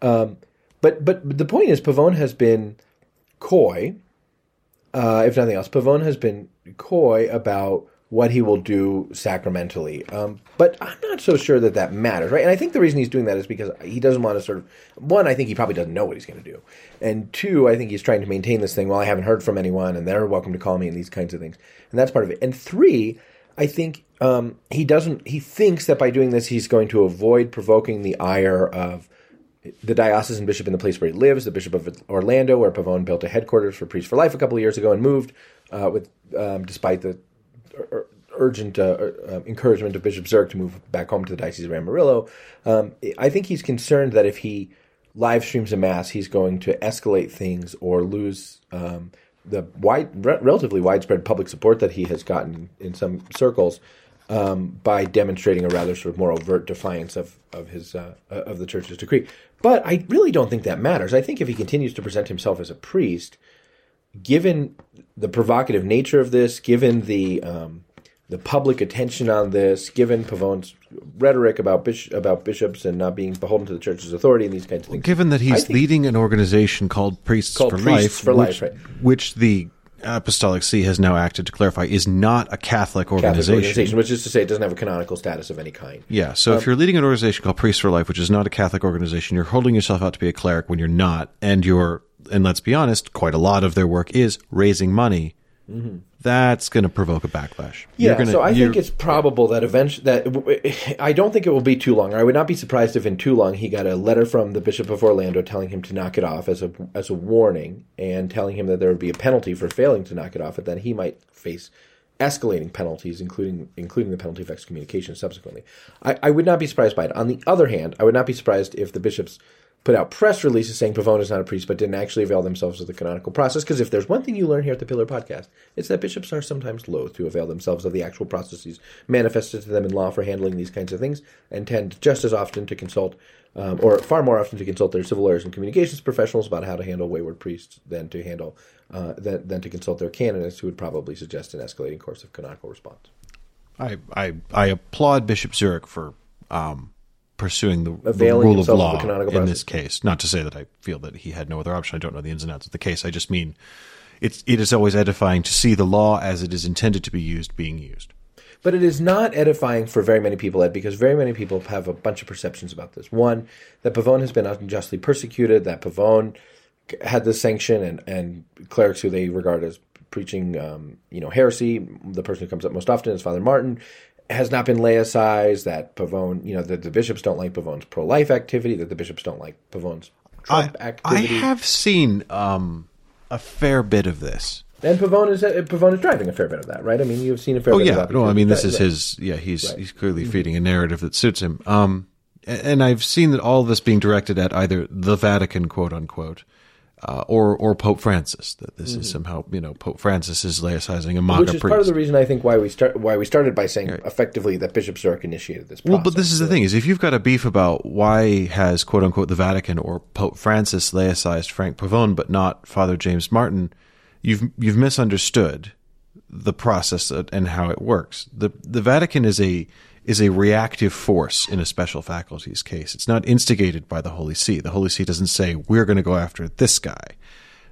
Um, but but the point is, Pavone has been coy, uh, if nothing else. Pavone has been coy about what he will do sacramentally. Um, but I'm not so sure that that matters, right? And I think the reason he's doing that is because he doesn't want to sort of one. I think he probably doesn't know what he's going to do, and two, I think he's trying to maintain this thing. Well, I haven't heard from anyone, and they're welcome to call me, and these kinds of things, and that's part of it. And three, I think um, he doesn't. He thinks that by doing this, he's going to avoid provoking the ire of the diocesan bishop in the place where he lives, the bishop of Orlando, where Pavone built a headquarters for Priests for Life a couple of years ago and moved, uh, with um, despite the urgent uh, uh, encouragement of Bishop Zurek to move back home to the Diocese of Amarillo. Um, I think he's concerned that if he live streams a mass, he's going to escalate things or lose um, the wide, re- relatively widespread public support that he has gotten in some circles um, by demonstrating a rather sort of more overt defiance of of his uh, of the church's decree. But I really don't think that matters. I think if he continues to present himself as a priest, given the provocative nature of this, given the um, the public attention on this, given Pavone's rhetoric about bish- about bishops and not being beholden to the church's authority and these kinds of things, Given that he's leading an organization called Priests Called for Priests Life, for which, Life, right. which the Apostolic See has now acted to clarify is not a Catholic Catholic organization. organization, which is to say, it doesn't have a canonical status of any kind. Yeah, so if you're leading an organization called Priests for Life, which is not a Catholic organization, you're holding yourself out to be a cleric when you're not, and you're, and let's be honest, quite a lot of their work is raising money. That's going to provoke a backlash. Yeah, gonna- so I think it's probable that eventually that [LAUGHS] I don't think it will be too long. I would not be surprised if in too long he got a letter from the Bishop of Orlando telling him to knock it off as a as a warning and telling him that there would be a penalty for failing to knock it off, and then he might face escalating penalties, including including the penalty of excommunication subsequently. I, I would not be surprised by it. On the other hand, I would not be surprised if the bishops put out press releases saying Pavone is not a priest, but didn't actually avail themselves of the canonical process. Because if there's one thing you learn here at the Pillar Podcast, it's that bishops are sometimes loath to avail themselves of the actual processes manifested to them in law for handling these kinds of things, and tend just as often to consult, um, or far more often to consult their civil lawyers and communications professionals about how to handle wayward priests than to handle uh, than, than to consult their canonists, who would probably suggest an escalating course of canonical response. I, I, I applaud Bishop Zurek for um, pursuing the, the rule of himself of law in this case. Not to say that I feel that he had no other option. I don't know the ins and outs of the case. I just mean it's it is always edifying to see the law as it is intended to be used being used. But it is not edifying for very many people, Ed, because very many people have a bunch of perceptions about this. One, that Pavone has been unjustly persecuted, that Pavone had the sanction, and, and clerics who they regard as preaching, um, you know, heresy. The person who comes up most often is Father Martin. Has not been laicized. That Pavone, you know, that the bishops don't like Pavone's pro-life activity. That the bishops don't like Pavone's Trump I, I have seen um, a fair bit of this. and Pavone is uh, Pavone is driving a fair bit of that, right? I mean, you've seen a fair Oh bit. yeah, of that no, I mean this Right, is right. his. Yeah, he's he's clearly feeding a narrative that suits him. Um, and I've seen that all of this being directed at either the Vatican, quote unquote, uh, or or Pope Francis. That this is somehow you know Pope Francis is laicizing a MAGA which is priest. part of the reason I think why we start why we started by saying effectively that Bishop Zurek initiated this. Process. Well, but this is the thing: is if you've got a beef about why has "quote unquote" the Vatican or Pope Francis laicized Frank Pavone, but not Father James Martin, you've you've misunderstood the process and how it works. the The Vatican is a is a reactive force in a special faculties case. It's not instigated by the Holy See. The Holy See doesn't say we're going to go after this guy.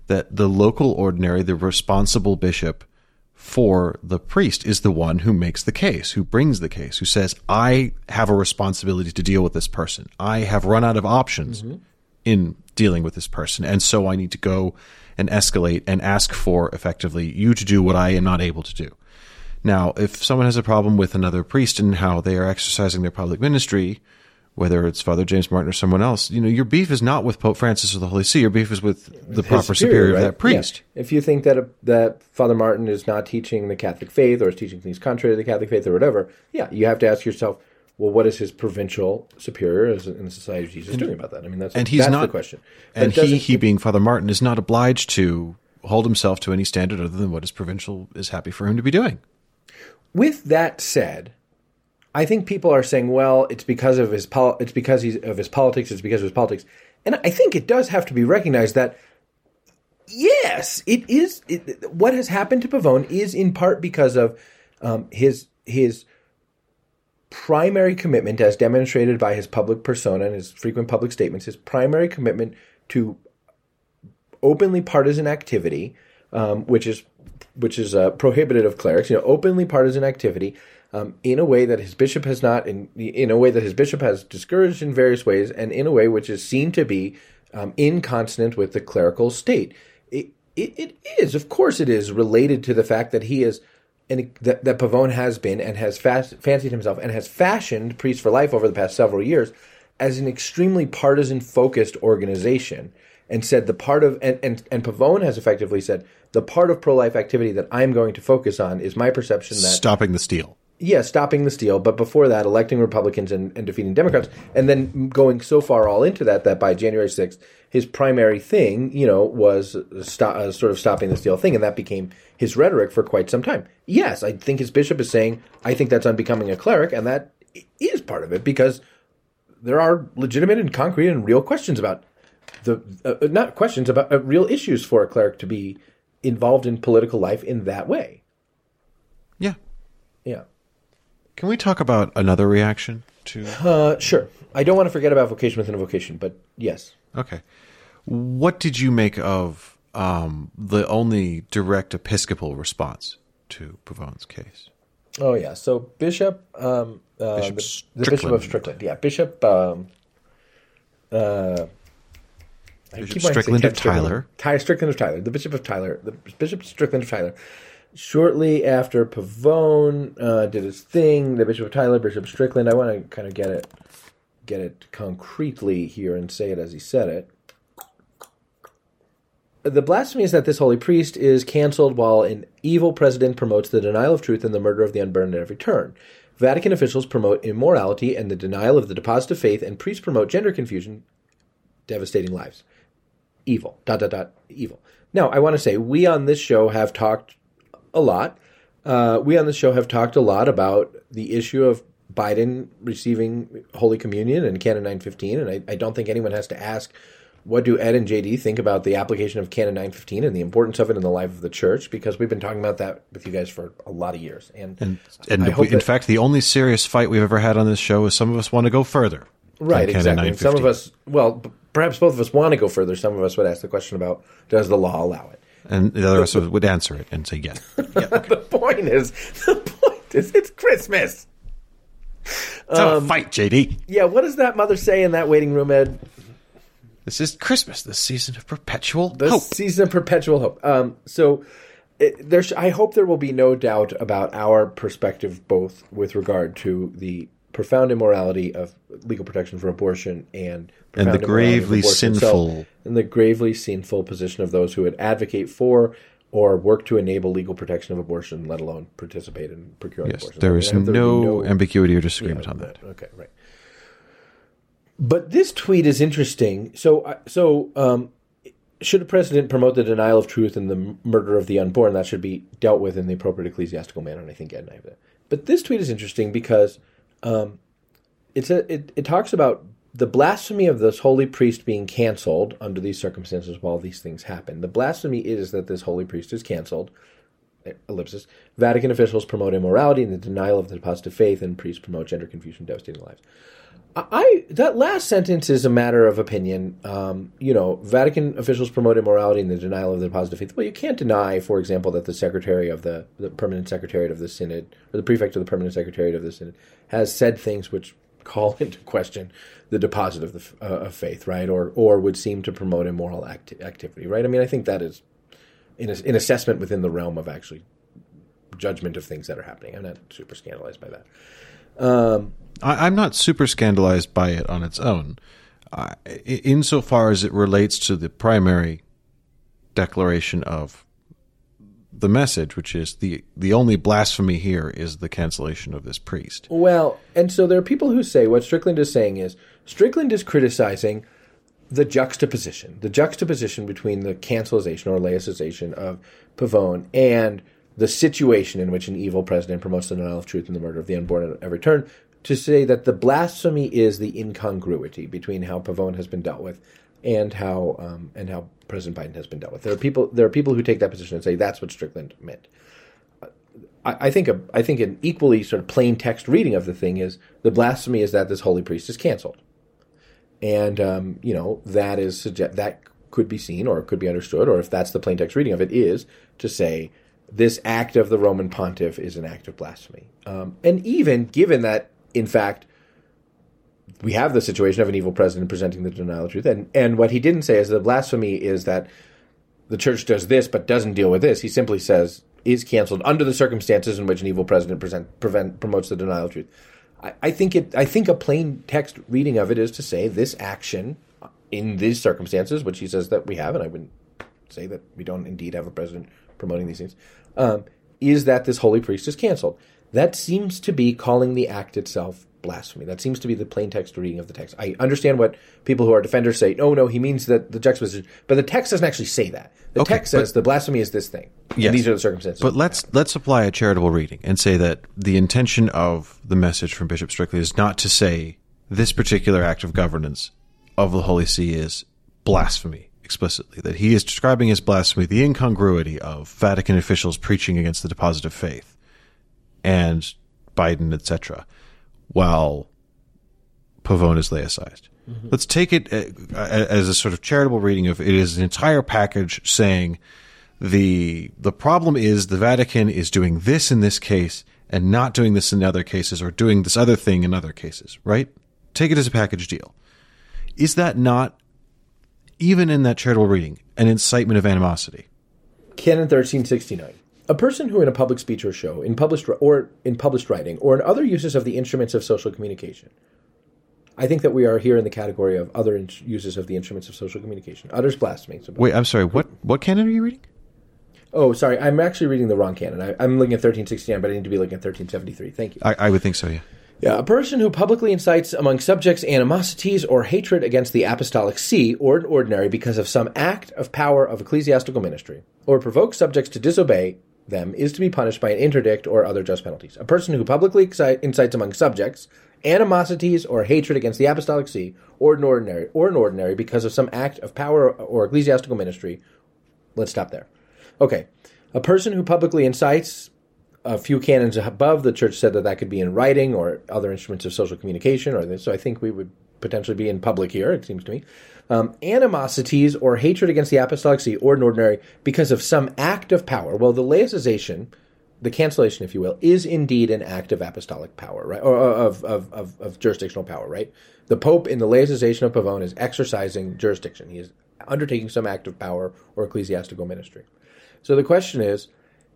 That the local ordinary, the responsible bishop for the priest is the one who makes the case, who brings the case, who says, I have a responsibility to deal with this person. I have run out of options mm-hmm. in dealing with this person. And so I need to go and escalate and ask for effectively you to do what I am not able to do. Now, if someone has a problem with another priest and how they are exercising their public ministry, whether it's Father James Martin or someone else, you know, your beef is not with Pope Francis or the Holy See. Your beef is with the His proper superior, right? of that priest. Yeah. If you think that a, that Father Martin is not teaching the Catholic faith or is teaching things contrary to the Catholic faith or whatever, yeah, you have to ask yourself, well, what is his provincial superior in the Society of Jesus doing about that? I mean, that's and he's that's not the question. But And he, he being Father Martin, is not obliged to hold himself to any standard other than what his provincial is happy for him to be doing. With that said, I think people are saying, well, it's because of his pol- it's because he's of his politics, it's because of his politics. And I think it does have to be recognized that yes, it is it, what has happened to Pavone is in part because of um, his his primary commitment as demonstrated by his public persona and his frequent public statements, his primary commitment to openly partisan activity, um, which is which is uh, prohibited of clerics. You know, openly partisan activity um, in a way that his bishop has not, in in a way that his bishop has discouraged in various ways, and in a way which is seen to be um, inconsonant with the clerical state. It, it, it is, of course, it is related to the fact that he is. And that, that Pavone has been and has fast, fancied himself and has fashioned Priests for Life over the past several years as an extremely partisan focused organization and said the part of and, and, and Pavone has effectively said the part of pro life activity that I'm going to focus on is my perception that Stopping the steal. yeah, stopping the steal, but before that, electing Republicans and, and defeating Democrats, and then going so far all into that that by January sixth, his primary thing, you know, was sto- uh, sort of stopping the steal thing, and that became his rhetoric for quite some time. Yes, I think his bishop is saying, I think that's unbecoming a cleric, and that is part of it because there are legitimate and concrete and real questions about the uh, not questions about uh, real issues for a cleric to be involved in political life in that way. Yeah. Yeah. Can we talk about another reaction to? Uh, sure. I don't want to forget about vocation within a vocation, but yes. Okay. What did you make of um, the only direct episcopal response to Pavone's case. Oh yeah, so Bishop, um, uh, Bishop the, the Bishop of Strickland. Yeah, Bishop. Um, uh, Bishop keep wanting to say Strickland of Tyler. Ty Strickland of Tyler, the Bishop of Tyler, the Bishop Strickland of Tyler. Shortly after Pavone uh, did his thing, the Bishop of Tyler, Bishop Strickland. I want to kind of get it, get it concretely here and say it as he said it. The blasphemy is that this holy priest is canceled while an evil president promotes the denial of truth and the murder of the unburned at every turn. Vatican officials promote immorality and the denial of the deposit of faith, and priests promote gender confusion, devastating lives. Evil. Dot dot dot. Evil. Now, I want to say we on this show have talked a lot. Uh, we on this show have talked a lot about the issue of Biden receiving Holy Communion and Canon 915, and I, I don't think anyone has to ask what do Ed and JD think about the application of Canon 915 and the importance of it in the life of the church, because we've been talking about that with you guys for a lot of years. And, And, and we, in fact, the only serious fight we've ever had on this show is some of us want to go further. Right, exactly. Some of us, well, perhaps both of us want to go further. Some of us would ask the question about does the law allow it? And the other of us would answer it and say yes. [LAUGHS] the point is, the point is, it's Christmas. It's not a fight, JD. Yeah, what does that mother say in that waiting room, Ed? This is Christmas, the season of perpetual The hope. season of perpetual hope. Um, so it, there's, I hope there will be no doubt about our perspective, both with regard to the profound immorality of legal protection for abortion and And the profound immorality of gravely abortion itself, sinful- and the gravely sinful position of those who would advocate for or work to enable legal protection of abortion, let alone participate in procuring Yes, abortion. there I mean, is there no, be ambiguity or disagreement on that. Okay, right. But this tweet is interesting. So, uh, so um, should a president promote the denial of truth and the murder of the unborn? That should be dealt with in the appropriate ecclesiastical manner. And I think Ed and I have that. But this tweet is interesting because um, it's a, it, it talks about the blasphemy of this holy priest being canceled under these circumstances while these things happen. The blasphemy is that this holy priest is canceled. Ellipsis. Vatican officials promote immorality and the denial of the deposit of faith, and priests promote gender confusion, devastating lives. I that last sentence is a matter of opinion. Um, you know, Vatican officials promote immorality and the denial of the deposit of faith. Well, you can't deny, for example, that the secretary of the the permanent secretariat of the synod or the prefect of the permanent secretariat of the synod has said things which call [LAUGHS] into question the deposit of the uh, of faith, right? Or or would seem to promote immoral act- activity, right? I mean, I think that is in an assessment within the realm of actually judgment of things that are happening. I'm not super scandalized by that. I, I'm not super scandalized by it on its own, uh, insofar as it relates to the primary declaration of the message, which is the the only blasphemy here is the cancellation of this priest. Well, and so there are people who say what Strickland is saying is Strickland is criticizing the juxtaposition, the juxtaposition between the cancelization or laicization of Pavone and the situation in which an evil president promotes the denial of truth and the murder of the unborn at every turn, to say that the blasphemy is the incongruity between how Pavone has been dealt with and how um, and how President Biden has been dealt with. There are people there are people who take that position and say that's what Strickland meant. I, think a I think an equally sort of plain text reading of the thing is the blasphemy is that this holy priest is canceled, and um, you know that is that could be seen or could be understood, or if that's the plain text reading of it, is to say this act of the Roman pontiff is an act of blasphemy, um, and even given that in fact we have the situation of an evil president presenting the denial of truth, and and what he didn't say is the blasphemy is that the church does this but doesn't deal with this. He simply says is canceled under the circumstances in which an evil president present, prevent, promotes the denial of truth. I, I think it. I think a plain text reading of it is to say this action in these circumstances, which he says that we have, and I wouldn't say that we don't indeed have a president promoting these things, um, is that this holy priest is canceled. That seems to be calling the act itself blasphemy. That seems to be the plain text reading of the text. I understand what people who are defenders say. No, no, he means that the juxtaposition, but the text doesn't actually say that. The Okay, text says the blasphemy is this thing. Yes. These are the circumstances. But let's let's apply a charitable reading and say that the intention of the message from Bishop Strickland is not to say this particular act of governance of the Holy See is blasphemy explicitly. That he is describing as blasphemy the incongruity of Vatican officials preaching against the deposit of faith and Biden, etc., while Pavone is laicized. Let's take it uh, as a sort of charitable reading of it is an entire package saying the the problem is the Vatican is doing this in this case and not doing this in other cases or doing this other thing in other cases, right? Take it as a package deal. Is that not even in that charitable reading an incitement of animosity? Canon 1369. A person who in a public speech or show, in published or in published writing, or in other uses of the instruments of social communication. I think that we are here in the category of other in- uses of the instruments of social communication. Utters blasphemy. So- Wait, I'm sorry. What what canon are you reading? Oh, sorry. I'm actually reading the wrong canon. I, I'm looking at 1369, but I need to be looking at 1373. Thank you. I, I would think so. Yeah. Yeah, a person who publicly incites among subjects animosities or hatred against the apostolic see or an ordinary because of some act of power of ecclesiastical ministry, or provokes subjects to disobey them, is to be punished by an interdict or other just penalties. A person who publicly incites among subjects animosities or hatred against the apostolic see or an ordinary or an ordinary because of some act of power or ecclesiastical ministry. Let's stop there. Okay, a person who publicly incites a few canons above, the church said that that could be in writing or other instruments of social communication, or this. So I think we would potentially be in public here. It seems to me. Um, animosities or hatred against the apostolic see or an ordinary because of some act of power. Well, the laicization, the cancellation, if you will, is indeed an act of apostolic power, right, or of of, of, of jurisdictional power, right? The Pope in the laicization of Pavone is exercising jurisdiction. He is undertaking some act of power or ecclesiastical ministry. So the question is,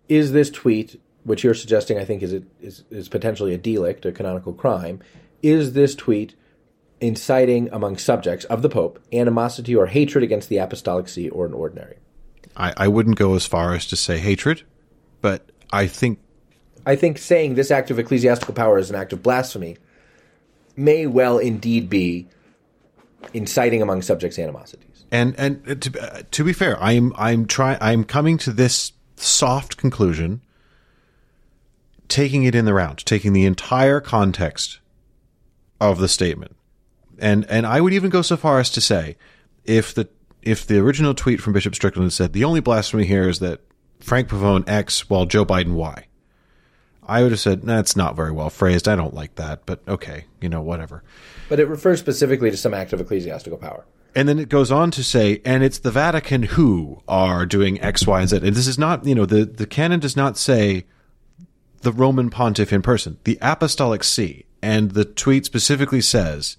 is this tweet which you're suggesting, I think, is, a, is is potentially a delict, a canonical crime. Is this tweet inciting among subjects of the Pope animosity or hatred against the apostolic see or an ordinary? I, I wouldn't go as far as to say hatred, but I think I think saying this act of ecclesiastical power is an act of blasphemy may well indeed be inciting among subjects animosities. and and to, uh, to be fair, I'm I'm trying I'm coming to this soft conclusion, taking it in the round, taking the entire context of the statement, and and I would even go so far as to say, if the if the original tweet from Bishop Strickland said the only blasphemy here is that Frank Pavone X while Joe Biden Y, I would have said that's not very well phrased. I don't like that, but okay, you know whatever. But it refers specifically to some act of ecclesiastical power. And then it goes on to say, and it's the Vatican who are doing X, Y, and Z. And this is not, you know, the, the canon does not say the Roman pontiff in person, the apostolic see. And the tweet specifically says,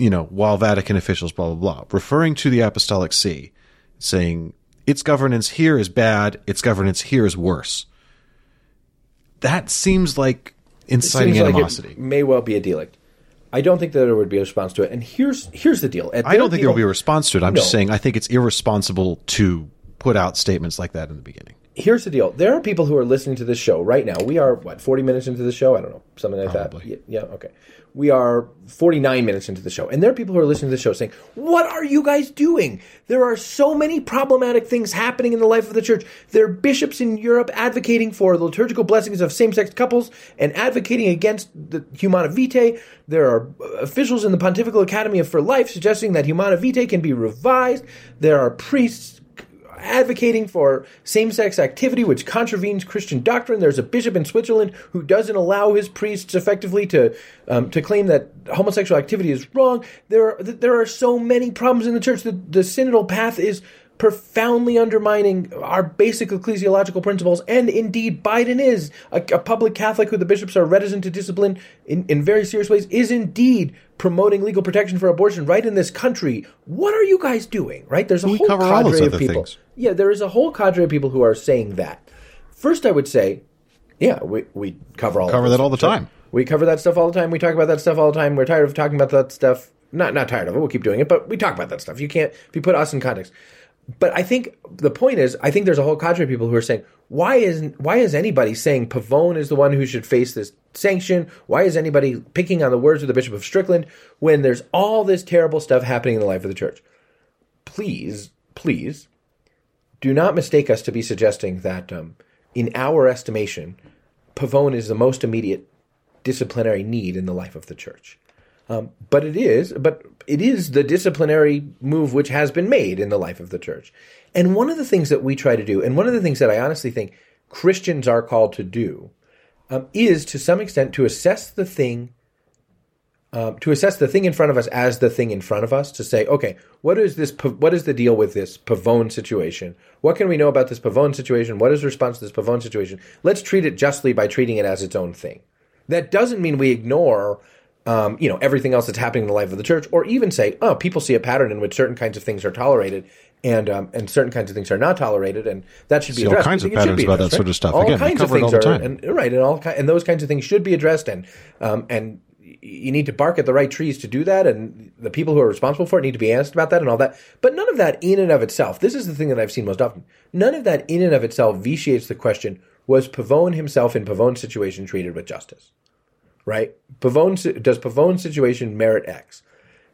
you know, while Vatican officials, blah, blah, blah, referring to the apostolic see, saying its governance here is bad, its governance here is worse. That seems like inciting Seems like animosity. it may well be a delict. I don't think that there would be a response to it. And here's here's the deal. I don't think there will be a response to it. I'm just saying I think it's irresponsible to put out statements like that in the beginning. Here's the deal. There are people who are listening to this show right now. We are what 40 minutes into the show. I don't know something like Probably. that. Yeah, yeah, okay. We are 49 minutes into the show, and there are people who are listening to the show saying, "What are you guys doing? There are so many problematic things happening in the life of the church. There are bishops in Europe advocating for the liturgical blessings of same-sex couples and advocating against the Humanae Vitae. There are uh, officials in the Pontifical Academy for Life suggesting that Humanae Vitae can be revised. There are priests advocating for same-sex activity which contravenes Christian doctrine. There's a bishop in Switzerland who doesn't allow his priests effectively to um, to claim that homosexual activity is wrong. There are there are so many problems in the church. The, the synodal path is profoundly undermining our basic ecclesiological principles. And indeed, Biden is a, a public Catholic who the bishops are reticent to discipline in, in very serious ways, is indeed promoting legal protection for abortion right in this country. What are you guys doing? Right? There's a We whole cover all cadre those of people. things. Yeah, there is a whole cadre of people who are saying that. First, I would say, yeah, we, we cover all Cover that all the time. We cover that stuff all the time. We talk about that stuff all the time. We're tired of talking about that stuff. Not not tired of it. We'll keep doing it, but we talk about that stuff. You can't if you put us in context. But I think the point is, I think there's a whole cadre of people who are saying, why isn't why is anybody saying Pavone is the one who should face this sanction? Why is anybody picking on the words of the Bishop of Strickland when there's all this terrible stuff happening in the life of the church? Please, please, do not mistake us to be suggesting that, um, in our estimation, Pavone is the most immediate disciplinary need in the life of the church. Um, but it is, but it is the disciplinary move which has been made in the life of the church. And one of the things that we try to do, and one of the things that I honestly think Christians are called to do, um, is to some extent to assess the thing um, to assess the thing in front of us as the thing in front of us to say, okay, what is this? What is the deal with this Pavone situation? What can we know about this Pavone situation? What is the response to this Pavone situation? Let's treat it justly by treating it as its own thing. That doesn't mean we ignore, um, you know, everything else that's happening in the life of the church, or even say, oh, people see a pattern in which certain kinds of things are tolerated, and um, and certain kinds of things are not tolerated, and that should be See all kinds of patterns about that addressed, sort of stuff. All Again, kinds of things are, and right, and all and those kinds of things should be addressed, and um, and you need to bark at the right trees to do that, and the people who are responsible for it need to be asked about that and all that. But none of that, in and of itself, this is the thing that I've seen most often. None of that, in and of itself, vitiates the question: Was Pavone himself in Pavone's situation treated with justice? Right? Pavone does Pavone's situation merit X?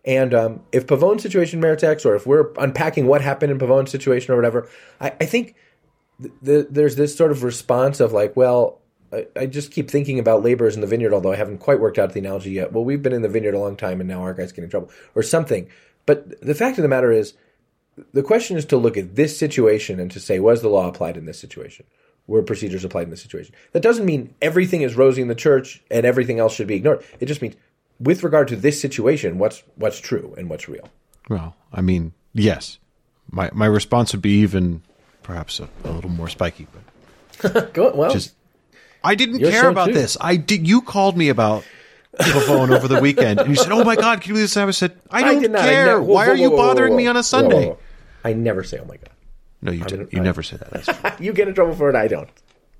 And um, if Pavone's situation merits X, or if we're unpacking what happened in Pavone's situation or whatever, I, I think th- th- there's this sort of response of like, well, I, I just keep thinking about laborers in the vineyard, although I haven't quite worked out the analogy yet. Well, we've been in the vineyard a long time, and now our guys get in trouble, or something. But the fact of the matter is, the question is to look at this situation and to say, was the law applied in this situation? Were procedures applied in this situation? That doesn't mean everything is rosy in the church and everything else should be ignored. It just means, with regard to this situation, what's what's true and what's real. Well, I mean, yes. My my response would be even perhaps a, a little more spiky, but [LAUGHS] Go, well, just I didn't You're care so about too. this. I did. You called me about the phone over the weekend, and you said, "Oh my God, can you believe this?" And I said, "I don't did not. I care. never- whoa, Why whoa, are you whoa, whoa, bothering whoa, me on a Sunday?" whoa, whoa. I never say, "Oh my god." No, you didn't. You I- never say that. That's true. [LAUGHS] You get in trouble for it. I don't.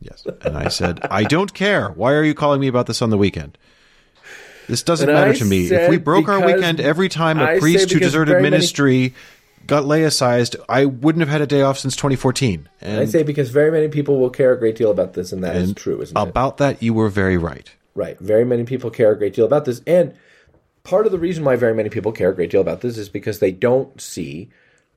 Yes, and I said, "I don't care. Why are you calling me about this on the weekend?" This doesn't And matter I to me. If we broke our weekend every time a I say priest who deserted very many- ministry got laicized, I wouldn't have had a day off since 2014. And I say because very many people will care a great deal about this, and that is and true, isn't it? about that, you were very right. Right. Very many people care a great deal about this. And part of the reason why very many people care a great deal about this is because they don't see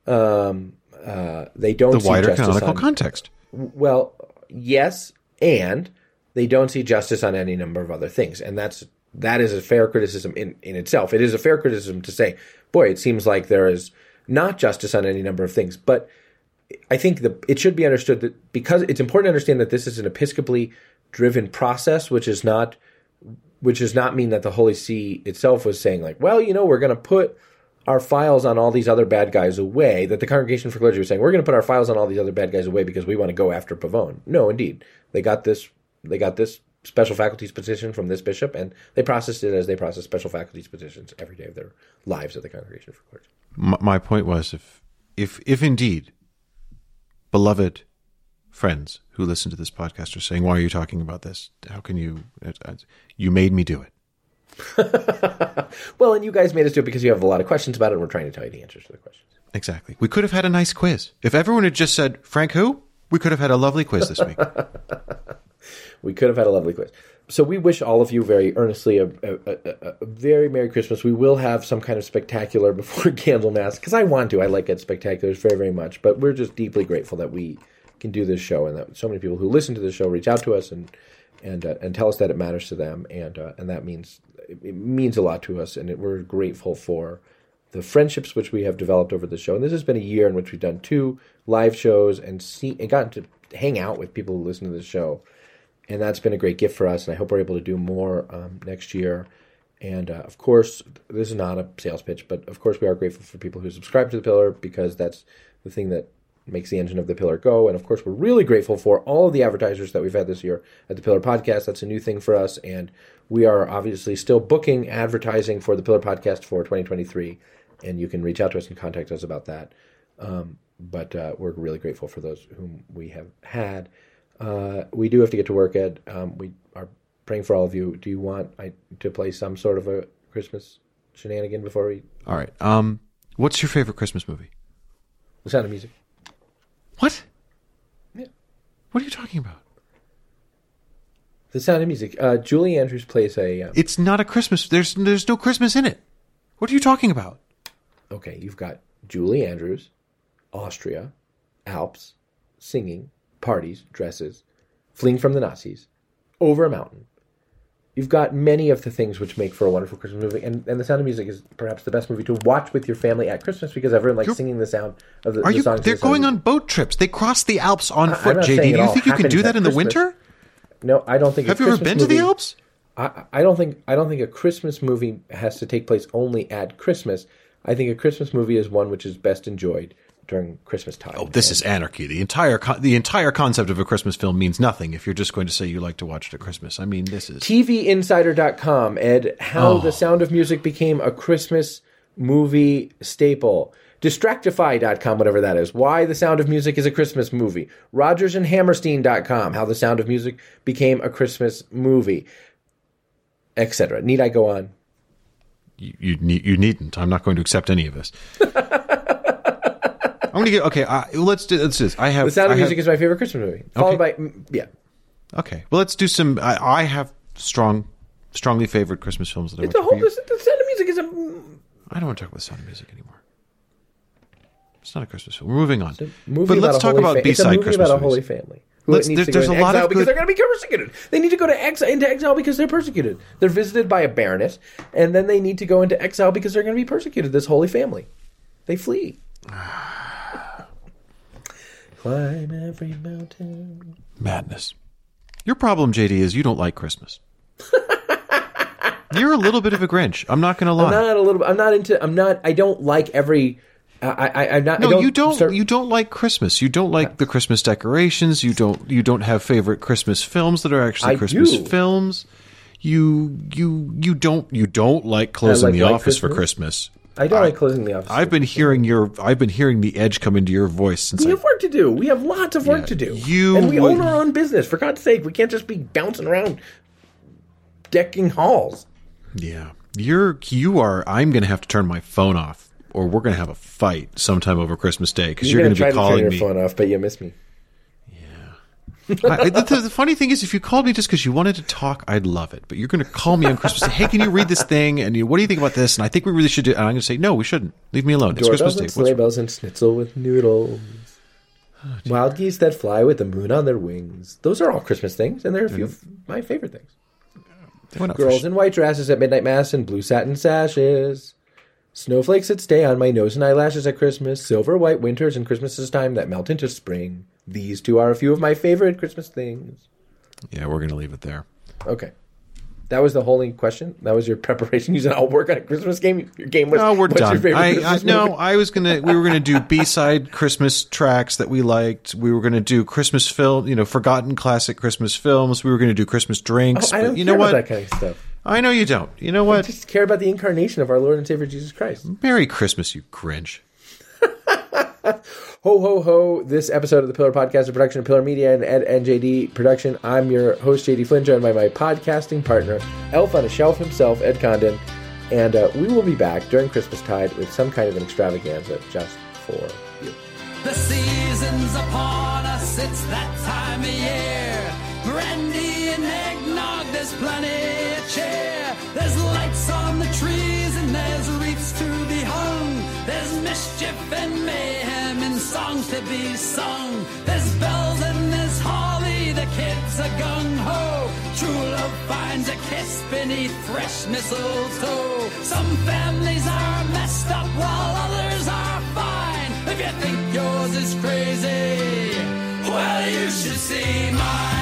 um, uh, they don't The see wider canonical on, context. well, yes, and they don't see justice on any number of other things. And that's that is a fair criticism in, in itself. It is a fair criticism to say, boy, it seems like there is not justice on any number of things. But I think the, it should be understood that because it's important to understand that this is an episcopally driven process, which is not which does not mean that the Holy See itself was saying like, well, you know, we're going to put our files on all these other bad guys away. That the Congregation for Clergy was saying we're going to put our files on all these other bad guys away because we want to go after Pavone. No, indeed, they got this. They got this special faculties petition from this bishop, and they processed it as they process special faculties petitions every day of their lives at the Congregation for Clergy. My, my point was if, if, if indeed, beloved friends who listen to this podcast are saying, "Why are you talking about this? How can you?" It, it, you made me do it. [LAUGHS] Well, and you guys made us do it because you have a lot of questions about it, and we're trying to tell you the answers to the questions. Exactly. We could have had a nice quiz if everyone had just said, "Frank, who?" We could have had a lovely quiz this week. [LAUGHS] We could have had a lovely quiz. So we wish all of you very earnestly a, a, a, a very Merry Christmas. We will have some kind of spectacular [LAUGHS] before Candlemas because I want to. I like it spectaculars very, very much. But we're just deeply grateful that we can do this show and that so many people who listen to the show reach out to us and and uh, and tell us that it matters to them and uh, and that means it, means a lot to us and it, we're grateful for the friendships which we have developed over the show. And this has been a year in which we've done two live shows and see and gotten to hang out with people who listen to the show and that's been a great gift for us. And I hope we're able to do more um, next year. And uh, of course, this is not a sales pitch, but of course, we are grateful for people who subscribe to the Pillar because that's the thing that makes the engine of the Pillar go. And of course, we're really grateful for all of the advertisers that we've had this year at the Pillar Podcast. That's a new thing for us, and we are obviously still booking advertising for the Pillar Podcast for 2023. And you can reach out to us and contact us about that. Um, but uh, we're really grateful for those whom we have had. Uh, we do have to get to work, Ed. Um, we are praying for all of you. Do you want I, to play some sort of a Christmas shenanigan before we? All right. Um, what's your favorite Christmas movie? The Sound of Music. What? Yeah. What are you talking about? The Sound of Music. Uh, Julie Andrews plays a. Um, It's not a Christmas. There's there's no Christmas in it. What are you talking about? okay, you've got Julie Andrews, Austria, Alps, singing, parties, dresses, fleeing from the Nazis, over a mountain. You've got many of the things which make for a wonderful Christmas movie, and, and The Sound of Music is perhaps the best movie to watch with your family at Christmas because everyone likes You're- singing the sound of the, Are the you? songs. They're The going on boat trips. They cross the Alps on I'm foot. JD, do you think you can do that in the winter? No, I don't think. Have you ever Christmas been to the Alps? I, I don't think I don't think a Christmas movie has to take place only at Christmas. I think a Christmas movie is one which is best enjoyed during Christmas time. Oh, this is anarchy. The entire con- the entire concept of a Christmas film means nothing if you're just going to say you like to watch it at Christmas. I mean, this is TVinsider.com, Ed, how oh. The Sound of Music became a Christmas movie staple. Distractify.com, whatever that is. Why The Sound of Music is a Christmas movie. RodgersandHammerstein.com, how The Sound of Music became a Christmas movie, etc. Need I go on? you you, need, you needn't. I'm not going to accept any of this. [LAUGHS] To get okay. I, let's do let's do this. I have The Sound I of Music have- is my favorite Christmas movie. Followed by, mm, yeah. okay. Well, let's do some. I, I have strong, strongly favored Christmas films that I It's a want whole, to be. the, the Sound of Music is a. mm, I don't want to talk about the Sound of Music anymore. It's not a Christmas film. We're moving on. movie but let's a talk holy about fa- B It's a side movie Christmas about a movies. holy family. Who Let's- needs there- to go there's a lot of because good- they're going to be persecuted. They need to go to ex- into exile because they're persecuted. They're visited by a baroness, and then they need to go into exile because they're going to be persecuted. This holy family, they flee. [SIGHS] [SIGHS] Climb every mountain. Madness. Your problem, JD, is you don't like Christmas. You're a little bit of a Grinch. I'm not going to lie. I'm not a little. I'm not into. I'm not. I don't like every. I. I I'm not. no, I don't you don't. start- You don't like Christmas. You don't like the Christmas decorations. You don't. You don't have favorite Christmas films that are actually I Christmas do. films. You you you don't you don't like closing like the White office for Christmas. I don't like closing the office. I've been hearing your I've been hearing the edge come into your voice since We I have work to do. We have lots of work Yeah, to do. you and we would- own our own business. For God's sake, we can't just be bouncing around decking halls. Yeah. You're you are I'm going to have to turn my phone off or we're going to have a fight sometime over Christmas Day cuz you're, going to be to turn calling your me. phone off, but you miss me. I, the, the funny thing is if you called me just cuz you wanted to talk, I'd love it. But you're going to call me on Christmas Day, "Hey, can you read this thing?" and you, "What do you think about this?" and I think we really should do and I'm going to say, "No, we shouldn't. Leave me alone. It's Christmas Day." sleigh bells and schnitzel with noodles. Oh, Wild geese that fly with the moon on their wings. Those are all Christmas things, and they're a few of my favorite things. They went up for Girls sh- in white dresses at midnight mass and blue satin sashes. Snowflakes that stay on my nose and eyelashes at Christmas. Silver white winters and Christmas's time that melt into spring. These two are a few of my favorite Christmas things. Yeah, we're going to leave it there. Okay. That was the holy question. That was your preparation. [LAUGHS] You said, "I'll work on a Christmas game." Your game was. No, we're what's your done. favorite I, I no, movie? I was gonna. We were gonna do B side Christmas tracks that we liked. We were gonna do Christmas film, you know, forgotten classic Christmas films. We were gonna do Christmas drinks. Oh, I don't you care know about what? that kind of stuff. I know you don't. You know what? I just care about the incarnation of our Lord and Savior Jesus Christ. Merry Christmas, you Grinch. [LAUGHS] Ho ho ho! This episode of the Pillar Podcast, a production of Pillar Media and Ed and JD production. I'm your host JD Flynn, joined by my podcasting partner, Elf on a Shelf himself, Ed Condon, and uh, we will be back during Christmas tide with some kind of an extravaganza just for you. The season's upon us, it's that time of year. Brandy and eggnog, there's plenty of cheer. There's lights on the trees and there's wreaths to be hung. There's mischief and mayhem and songs to be sung. There's bells and there's holly, the kids are gung ho. True love finds a kiss beneath fresh mistletoe. Some families are messed up while others are fine. If you think yours is crazy, well, you should see mine.